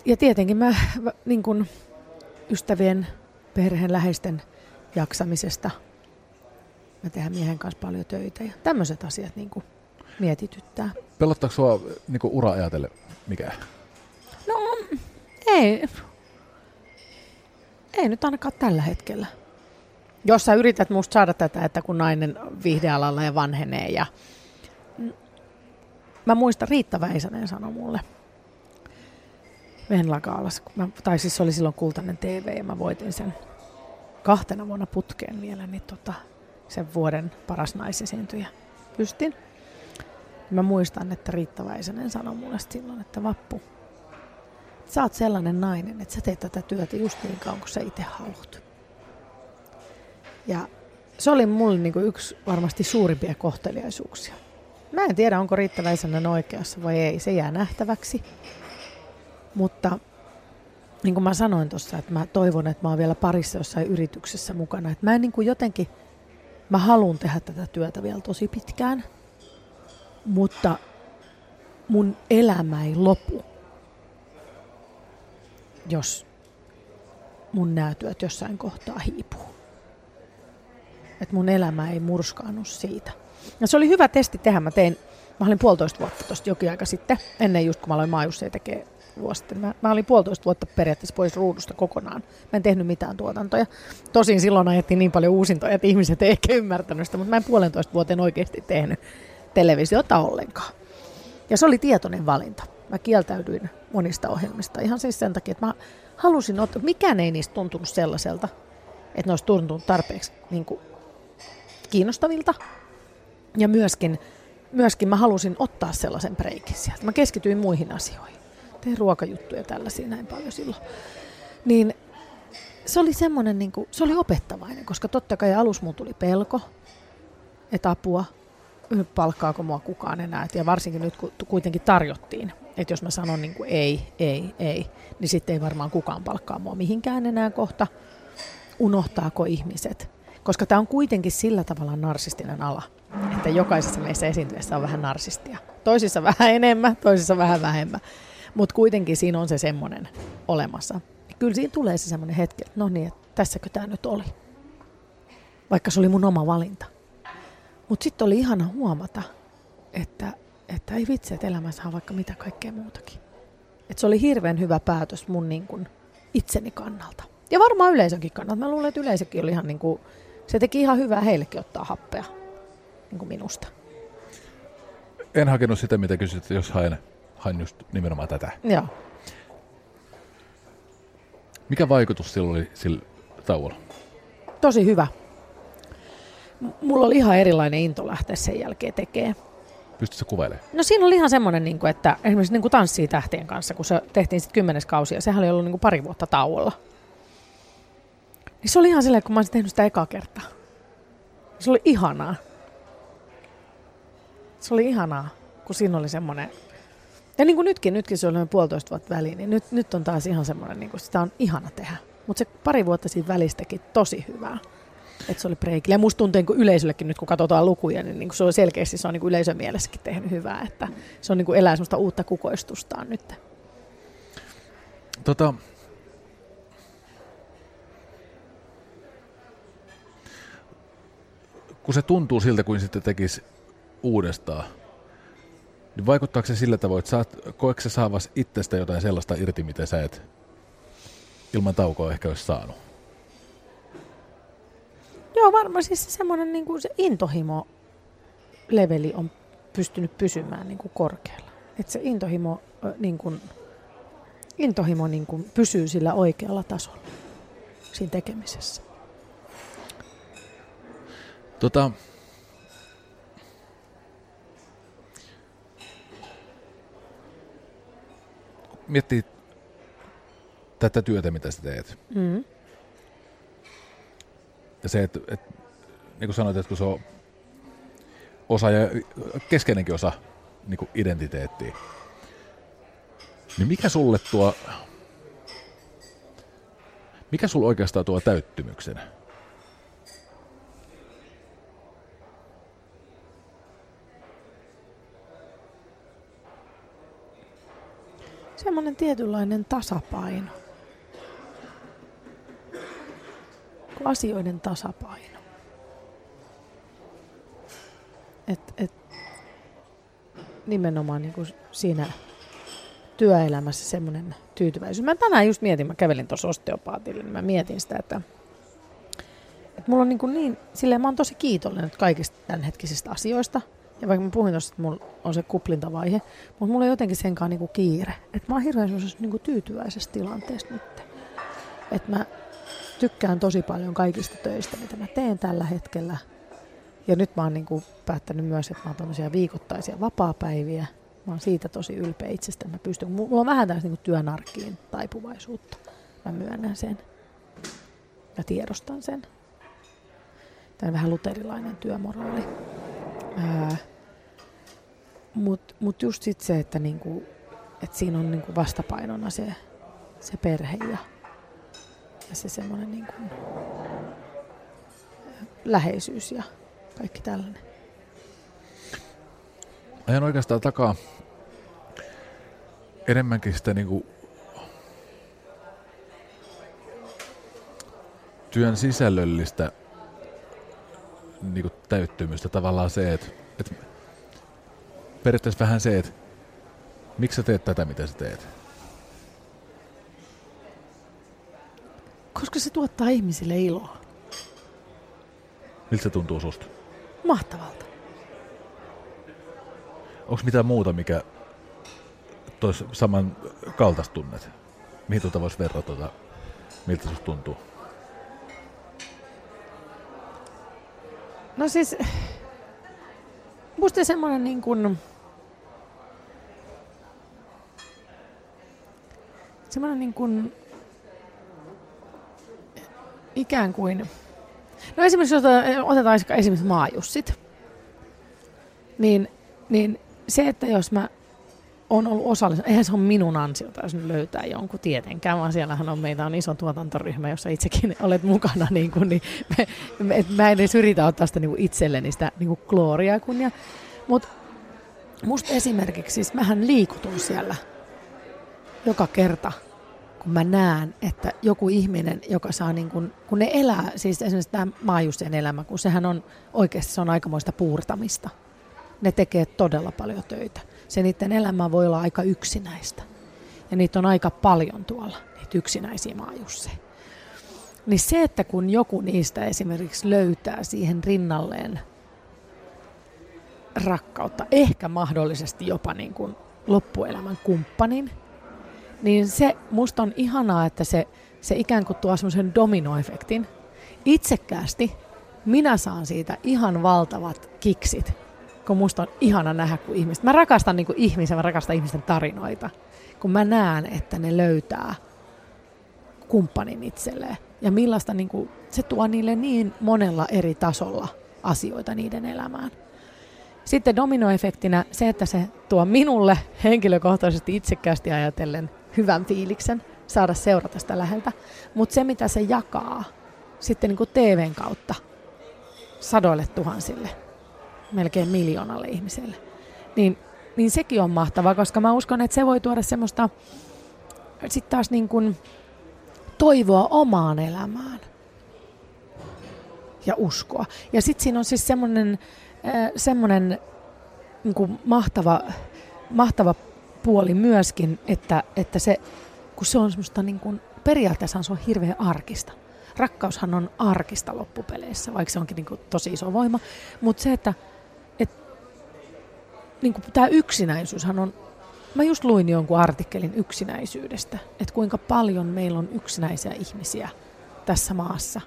ja tietenkin mä niin kuin, ystävien, perheen, läheisten jaksamisesta. Mä tehdään miehen kanssa paljon töitä ja tämmöiset asiat niin kuin, mietityttää. Pelottaako sua niin kuin ura ajatelle mikään? No ei. Ei nyt ainakaan tällä hetkellä. Jos sä yrität musta saada tätä, että kun nainen viihdealalla ja vanhenee ja... Mä muistan, Riitta Väisänen sanoi mulle Venlakaalas, mä, tai siis se oli silloin kultainen TV ja mä voitin sen kahtena vuonna putkeen vielä, niin tota, sen vuoden paras naisesiintyjä pystin. Mä muistan, että Riitta Väisänen sanoi mulle silloin, että Vappu, sä oot sellainen nainen, että sä teet tätä työtä just niin kauan kuin sä itse haluat. Ja se oli mulle niin yksi varmasti suurimpia kohteliaisuuksia. Mä en tiedä, onko Riitta Väisänen oikeassa vai ei, se jää nähtäväksi. Mutta niin kuin mä sanoin tuossa, että mä toivon, että mä oon vielä parissa jossain yrityksessä mukana. Että mä en niin kuin jotenkin, mä haluan tehdä tätä työtä vielä tosi pitkään, mutta mun elämä ei lopu, jos mun nämä työt jossain kohtaa hiipuu. Että mun elämä ei murskaannut siitä. Ja se oli hyvä testi tehdä. Mä tein, mä olin puolitoista vuotta tuosta jokin aika sitten, ennen just kun mä aloin Maajusseja tekee vuosi sitten. Mä, mä olin puolitoista vuotta periaatteessa pois ruudusta kokonaan. Mä en tehnyt mitään tuotantoja. Tosin silloin ajettiin niin paljon uusintoja, että ihmiset ei ehkä ymmärtänyt sitä, mutta mä en puolentoista vuoteen oikeasti tehnyt televisiota ollenkaan. Ja se oli tietoinen valinta. Mä kieltäydyin monista ohjelmista ihan siis sen takia, että mä halusin ottaa, mikään ei niistä tuntunut sellaiselta, että ne olisi tuntunut tarpeeksi niin kuin, kiinnostavilta. Ja myöskin, myöskin mä halusin ottaa sellaisen breikin sieltä. Mä keskityin muihin asioihin. Tein ruokajuttuja tällaisia näin paljon silloin. Niin se oli semmoinen, niin se oli opettavainen, koska totta kai alus mun tuli pelko, että apua, palkkaako mua kukaan enää. Ja varsinkin nyt, kun kuitenkin tarjottiin, että jos mä sanon niin kuin ei, ei, ei, niin sitten ei varmaan kukaan palkkaa mua mihinkään enää kohta. Unohtaako ihmiset? Koska tämä on kuitenkin sillä tavalla narsistinen ala, että jokaisessa meissä esiintyessä on vähän narsistia. Toisissa vähän enemmän, toisissa vähän vähemmän. Mutta kuitenkin siinä on se semmoinen olemassa. Kyllä siinä tulee se semmoinen hetki, että no niin, että tässäkö tämä nyt oli. Vaikka se oli mun oma valinta. Mutta sitten oli ihana huomata, että, että ei vitsi, että elämässä on vaikka mitä kaikkea muutakin. Et se oli hirveän hyvä päätös mun niin kun, itseni kannalta. Ja varmaan yleisönkin kannalta. Mä luulen, että yleisökin oli ihan niin kuin, se teki ihan hyvää heillekin ottaa happea niin kuin minusta. En hakenut sitä, mitä kysyt, jos hain, hain just nimenomaan tätä. Joo. Mikä vaikutus sillä oli sillä tauolla? Tosi hyvä. Mulla oli ihan erilainen into lähteä sen jälkeen tekemään. Pystytkö kuvailemaan? No siinä oli ihan semmoinen, niin kuin, että esimerkiksi niin kuin Tanssii tähtien kanssa, kun se tehtiin sitten kymmenes kausi, ja sehän oli ollut niin kuin pari vuotta tauolla. Niin se oli ihan silleen, kun mä olisin tehnyt sitä ekaa kertaa. Se oli ihanaa. Se oli ihanaa, kun siinä oli semmoinen... Ja niin kuin nytkin, nytkin se oli noin puolitoista vuotta väliin, niin nyt, nyt on taas ihan semmoinen, niin kuin sitä on ihana tehdä. Mutta se pari vuotta siinä välistäkin tosi hyvää. Että se oli breikille. Ja musta tuntuu niin yleisöllekin nyt, kun katsotaan lukuja, niin, niin kuin se on selkeästi se on niin kuin yleisön mielessäkin tehnyt hyvää. Että se on niin kuin elää semmoista uutta kukoistustaan nyt. Tota, kun se tuntuu siltä, kuin sitten tekisi uudestaan, niin vaikuttaako se sillä tavoin, että saat, koetko sä saavas itsestä jotain sellaista irti, mitä sä et ilman taukoa ehkä olisi saanut? Joo, varmaan siis se semmoinen niin kuin se intohimo leveli on pystynyt pysymään niin kuin korkealla. Että se intohimo, niin kuin, intohimo niin kuin pysyy sillä oikealla tasolla siinä tekemisessä. Tota, miettii tätä työtä, mitä sä teet. Mm. Ja se, että, että niin kuin sanoit, että kun se on osa ja keskeinenkin osa niin kuin identiteettiä, niin mikä sulle tuo, mikä sulle oikeastaan tuo täyttymyksen? Semmoinen tietynlainen tasapaino. Asioiden tasapaino. Et, et, nimenomaan niin kuin siinä työelämässä semmoinen tyytyväisyys. Mä tänään just mietin, mä kävelin tuossa osteopaatille, niin mä mietin sitä, että, että mulla on niin, kuin niin silleen mä oon tosi kiitollinen kaikista tämänhetkisistä asioista. Ja vaikka mä puhuin tuossa, että mulla on se kuplintavaihe, mutta mulla on jotenkin senkaan niin kuin kiire. Että mä oon hirveän niin kuin tyytyväisessä tilanteessa nyt. Että mä tykkään tosi paljon kaikista töistä, mitä mä teen tällä hetkellä. Ja nyt mä oon niin kuin päättänyt myös, että mä oon viikoittaisia vapaapäiviä. Mä oon siitä tosi ylpeä itsestä. Mä pystyn, mulla on vähän tällaista niin työnarkkiin taipuvaisuutta. Mä myönnän sen. Ja tiedostan sen. Tämä vähän luterilainen työmoraali. Mutta mut just sit se, että niinku, et siinä on niinku vastapainona se, se perhe ja, ja se semmoinen niinku, läheisyys ja kaikki tällainen. Ajan oikeastaan takaa enemmänkin sitä niinku työn sisällöllistä niinku täyttymystä. Tavallaan se, että et, periaatteessa vähän se, että miksi sä teet tätä, mitä sä teet? Koska se tuottaa ihmisille iloa. Miltä se tuntuu susta? Mahtavalta. Onko mitään muuta, mikä tois saman kaltaista tunnet? Mihin tuota voisi verrata, tuota, miltä susta tuntuu? No siis, musta semmoinen niin kuin, semmoinen niin kuin, ikään kuin, no esimerkiksi jos otetaan esimerkiksi maajussit, niin, niin se, että jos mä on ollut osallinen. Eihän se ole minun ansiota, jos nyt löytää jonkun tietenkään, vaan siellähän on, meitä on iso tuotantoryhmä, jossa itsekin *laughs* olet mukana, *laughs* niin kuin, niin me, me, mä en edes yritä ottaa sitä niin kuin itselleni sitä niin kuin gloriaa kunnia. Mutta musta esimerkiksi, siis mähän liikutun siellä joka kerta, kun mä näen, että joku ihminen, joka saa niin kuin, kun ne elää, siis esimerkiksi tämä maajusten elämä, kun sehän on oikeasti se on aikamoista puurtamista. Ne tekee todella paljon töitä se niiden elämä voi olla aika yksinäistä. Ja niitä on aika paljon tuolla, niitä yksinäisiä maajusseja. Niin se, että kun joku niistä esimerkiksi löytää siihen rinnalleen rakkautta, ehkä mahdollisesti jopa niin kuin loppuelämän kumppanin, niin se musta on ihanaa, että se, se ikään kuin tuo semmoisen dominoefektin. Itsekkäästi minä saan siitä ihan valtavat kiksit kun musta on ihana nähdä, kun ihmiset, mä rakastan niin kuin ihmisiä, mä rakastan ihmisten tarinoita, kun mä näen, että ne löytää kumppanin itselleen. Ja millaista niin kuin, se tuo niille niin monella eri tasolla asioita niiden elämään. Sitten dominoefektinä se, että se tuo minulle henkilökohtaisesti itsekkäästi ajatellen hyvän fiiliksen, saada seurata sitä läheltä. Mutta se, mitä se jakaa sitten niin kuin TVn kautta sadoille tuhansille, melkein miljoonalle ihmiselle. Niin, niin sekin on mahtavaa, koska mä uskon, että se voi tuoda semmoista sitten taas niin kuin toivoa omaan elämään ja uskoa. Ja sitten siinä on siis semmoinen, äh, semmoinen niin kuin mahtava, mahtava puoli myöskin, että, että se, kun se on semmoista niin kuin, periaatteessa se on hirveän arkista. Rakkaushan on arkista loppupeleissä, vaikka se onkin niin kuin tosi iso voima. Mutta se, että et, niin kuin tämä yksinäisyyshän on, mä just luin jonkun artikkelin yksinäisyydestä, että kuinka paljon meillä on yksinäisiä ihmisiä tässä maassa.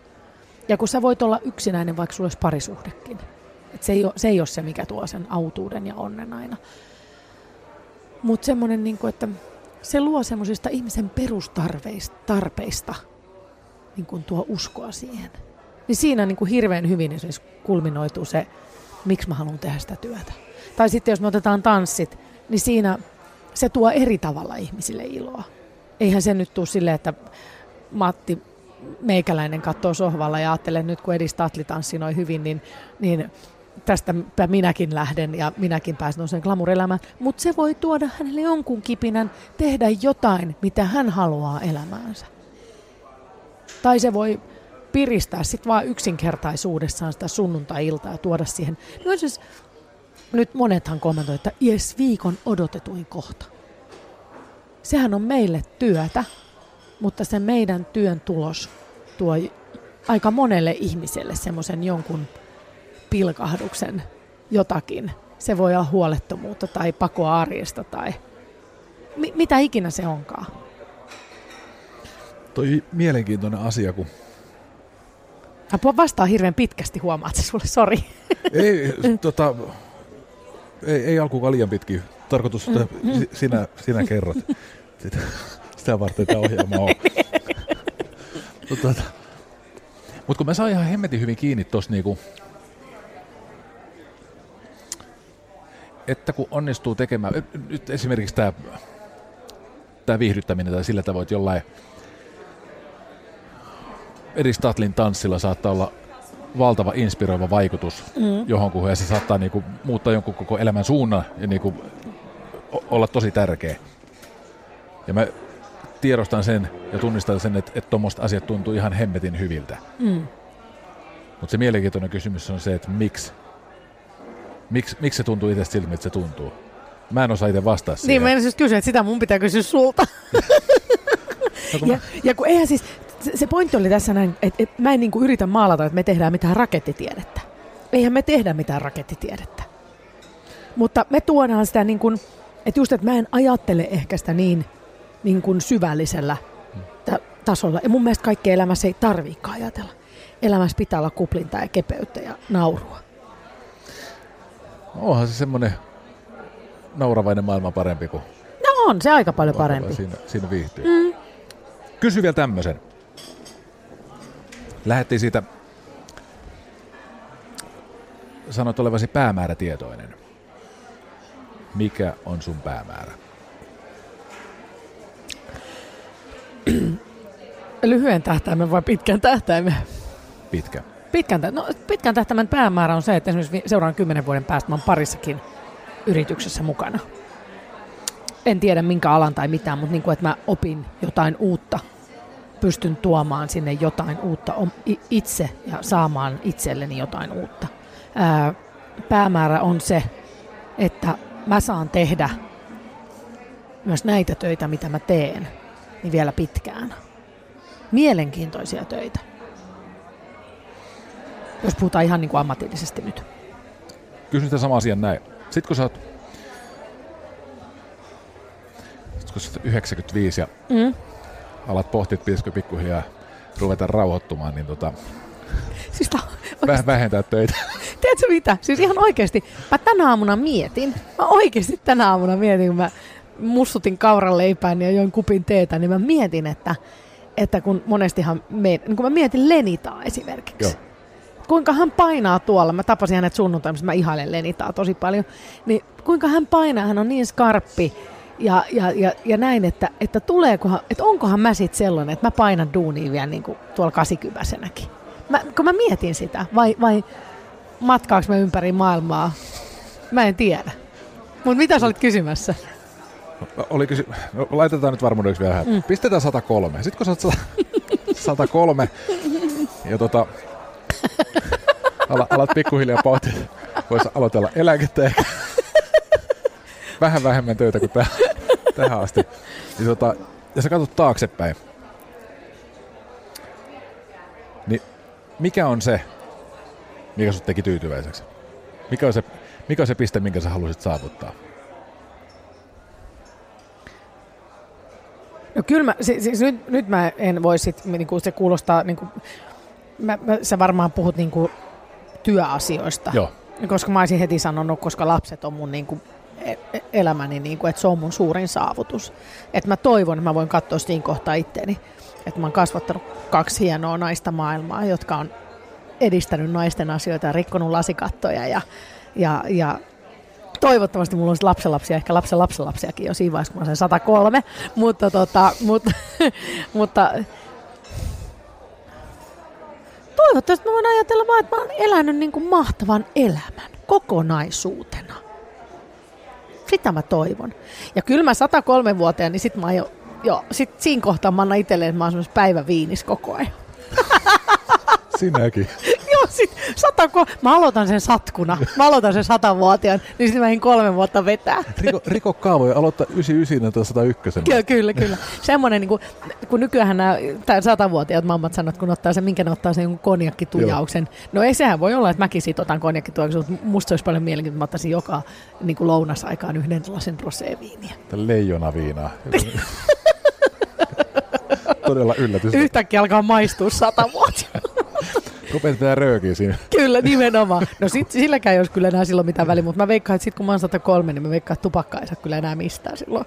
Ja kun sä voit olla yksinäinen, vaikka sulla olisi parisuhdekin. Et se, ei ole, se ei ole se, mikä tuo sen autuuden ja onnen aina. Mutta semmoinen, niin että se luo semmoisista ihmisen perustarpeista niin kuin tuo uskoa siihen. Niin siinä niin kuin hirveän hyvin esimerkiksi kulminoituu se, miksi mä haluan tehdä sitä työtä. Tai sitten jos me otetaan tanssit, niin siinä se tuo eri tavalla ihmisille iloa. Eihän se nyt tule silleen, että Matti meikäläinen katsoo sohvalla ja ajattelee nyt kun Edi Statli tanssi noin hyvin, niin, niin tästä minäkin lähden ja minäkin pääsen sen glamourelämään. Mutta se voi tuoda hänelle jonkun kipinän tehdä jotain, mitä hän haluaa elämäänsä. Tai se voi piristää sitten vaan yksinkertaisuudessaan sitä sunnuntai-iltaa ja tuoda siihen. No siis, nyt monethan kommentoivat, että jes, viikon odotetuin kohta. Sehän on meille työtä, mutta se meidän työn tulos tuo aika monelle ihmiselle semmoisen jonkun pilkahduksen jotakin. Se voi olla huolettomuutta tai pakoa arjesta tai mi- mitä ikinä se onkaan. Toi mielenkiintoinen asia, kun... Mä vastaa hirveän pitkästi, huomaat se sulle, sori. Ei, *laughs* tota, ei, ei alkuunkaan liian pitki. Tarkoitus, että mm. sinä, sinä kerrot. *laughs* Sitä, sitä varten tämä ohjelma on. *laughs* Mutta mut kun mä saan ihan hemmetin hyvin kiinni tuossa niinku, että kun onnistuu tekemään, nyt esimerkiksi tämä tämä viihdyttäminen tai sillä tavoin, että jollain eri Statlin tanssilla saattaa olla valtava inspiroiva vaikutus mm. johonkuhun ja se saattaa niinku muuttaa jonkun koko elämän suunnan ja niinku olla tosi tärkeä. Ja mä tiedostan sen ja tunnistan sen, että tuommoista asiat tuntuu ihan hemmetin hyviltä. Mm. Mutta se mielenkiintoinen kysymys on se, että miksi Miks, miksi se tuntuu itse siltä, että se tuntuu? Mä en osaa itse vastaa siihen. Niin, mä en siis kysyä, että sitä mun pitää kysyä sulta. *laughs* no, ja, mä... ja kun eihän siis, se, se pointti oli tässä näin, että, että mä en niin kuin yritä maalata, että me tehdään mitään rakettitiedettä. Eihän me tehdä mitään rakettitiedettä. Mutta me tuodaan sitä niin kuin, että just, että mä en ajattele ehkä sitä niin, niin kuin syvällisellä ta- tasolla. Ja mun mielestä kaikkea elämässä ei tarviikaan ajatella. Elämässä pitää olla kuplintaa ja kepeyttä ja naurua onhan se semmoinen nauravainen maailma parempi kuin... No on se aika paljon parempi. Siinä, siinä viihtyy. Mm. Kysy vielä tämmöisen. Lähettiin siitä, sanoit olevasi päämäärätietoinen. Mikä on sun päämäärä? Lyhyen tähtäimen vai pitkän tähtäimen? Pitkä. Pitkän, no, pitkän tähtäimen päämäärä on se, että esimerkiksi seuraavan kymmenen vuoden päästä mä oon parissakin yrityksessä mukana. En tiedä minkä alan tai mitään, mutta niin kuin, että mä opin jotain uutta, pystyn tuomaan sinne jotain uutta itse ja saamaan itselleni jotain uutta. Ää, päämäärä on se, että mä saan tehdä myös näitä töitä, mitä mä teen, niin vielä pitkään. Mielenkiintoisia töitä jos puhutaan ihan niin kuin ammatillisesti nyt. Kysyn sitä sama asian näin. Sitten kun sä oot, kun sä oot 95 ja mm. Alat pohtia, että pitäisikö pikkuhiljaa ruveta rauhoittumaan, niin tota, siis ta- Väh- vähentää töitä. Tiedätkö mitä? Siis ihan oikeasti. Mä tänä aamuna mietin, mä oikeasti tänä aamuna mietin, kun mä mussutin kauran leipään ja join kupin teetä, niin mä mietin, että, että kun monestihan me, niin kun mä mietin Lenitaa esimerkiksi. Joo kuinka hän painaa tuolla. Mä tapasin hänet sunnuntaina, mä ihailen Lenitaa tosi paljon. Niin kuinka hän painaa, hän on niin skarppi ja, ja, ja, ja näin, että, että tuleekohan, että onkohan mä sitten sellainen, että mä painan duunia vielä niin kuin tuolla kasikyväsenäkin. Mä, kun mä mietin sitä, vai, vai matkaaks mä ympäri maailmaa, mä en tiedä. Mutta mitä sä olit kysymässä? Oli kysy... no, laitetaan nyt varmuudeksi vielä. Mm. Pistetään 103. Sitten kun sä oot 103, *laughs* ja tota, Ala, alat pikkuhiljaa pohtia, voisi aloitella eläkettä ehkä. Vähän vähemmän töitä kuin täh, *laughs* tähän asti. Niin tota, ja sä katsot taaksepäin, niin mikä on se, mikä sut teki tyytyväiseksi? Mikä on se, mikä on se piste, minkä sä haluaisit saavuttaa? No kyllä mä, siis, siis nyt, nyt mä en voi sit, niin kuin se kuulostaa, niin kuin, mä, mä, sä varmaan puhut niin kuin työasioista. Joo. Koska mä olisin heti sanonut, koska lapset on mun niin kuin e, e, elämäni, niin kuin, että se on mun suurin saavutus. Että mä toivon, että mä voin katsoa siinä kohtaa itteeni, että mä oon kasvattanut kaksi hienoa naista maailmaa, jotka on edistänyt naisten asioita ja rikkonut lasikattoja ja, ja, ja toivottavasti mulla olisi lapsenlapsia, ehkä lapsen lapsenlapsiakin jo siinä vaiheessa, kun mä olen 103, mutta, tota, mutta, *laughs* mutta toivottavasti mä voin ajatella vaan, että mä oon elänyt niin kuin mahtavan elämän kokonaisuutena. Sitä mä toivon. Ja kyllä mä 103-vuotiaana, niin sit mä jo, jo sit siinä kohtaa mä annan itselleen, että mä oon päiväviinis koko ajan. *laughs* Sinäkin. *laughs* Joo, sit satako, mä aloitan sen satkuna. Mä aloitan sen satavuotiaan, niin sitten mä kolme vuotta vetää. Riko, riko kaavoja, aloittaa 99 tai 101. Kyllä, kyllä, kyllä. Semmoinen, niin kuin, kun nykyään nämä satavuotiaat mammat sanovat, kun ottaa sen, minkä ne ottaa sen konjakkitujauksen. No ei sehän voi olla, että mäkin siitä otan konjakkitujauksen, mutta musta olisi paljon mielenkiintoista, että mä ottaisin joka niin kuin lounasaikaan yhden tällaisen roséviiniä. Leijona viinaa. *laughs* Todella yllätys. Yhtäkkiä alkaa maistua satavuotiaana. Rupeat vielä röökiä siinä. Kyllä, nimenomaan. No sit, silläkään ei olisi kyllä enää silloin mitään väliä, mutta mä veikkaan, että sit kun mä oon 103, niin mä veikkaan, että tupakka ei saa kyllä enää mistään silloin.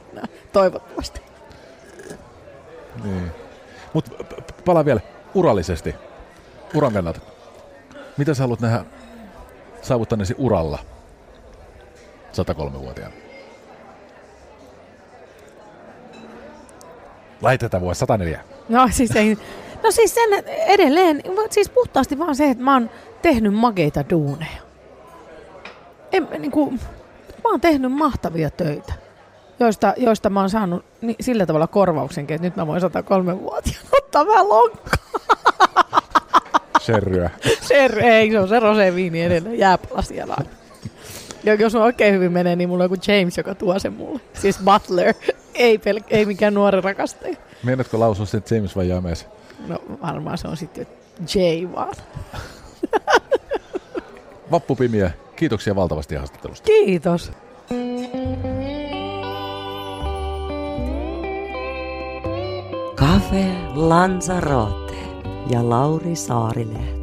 Toivottavasti. Niin. Mutta pala vielä urallisesti. Uran kannalta. Mitä sä haluat nähdä saavuttaneesi uralla 103-vuotiaana? Laitetaan vuosi 104. No siis ei, No siis sen edelleen, siis puhtaasti vaan se, että mä oon tehnyt makeita duuneja. En, niin kuin, mä oon tehnyt mahtavia töitä, joista, joista mä oon saanut niin, sillä tavalla korvauksenkin, että nyt mä voin 103-vuotiaana ottaa vähän lonkkaa. Serryä. Ser, ei, se on se roseviini edelleen, jääpala siellä ja jos on oikein hyvin menee, niin mulla on joku James, joka tuo sen mulle. Siis Butler, ei, pel- ei mikään nuori rakastaja. Meinaatko lausua sen James vai James? No varmaan se on sitten J vaan. *laughs* Vappupimiä, kiitoksia valtavasti haastattelusta. Kiitos. Cafe Lanzarote ja Lauri Saarilehto.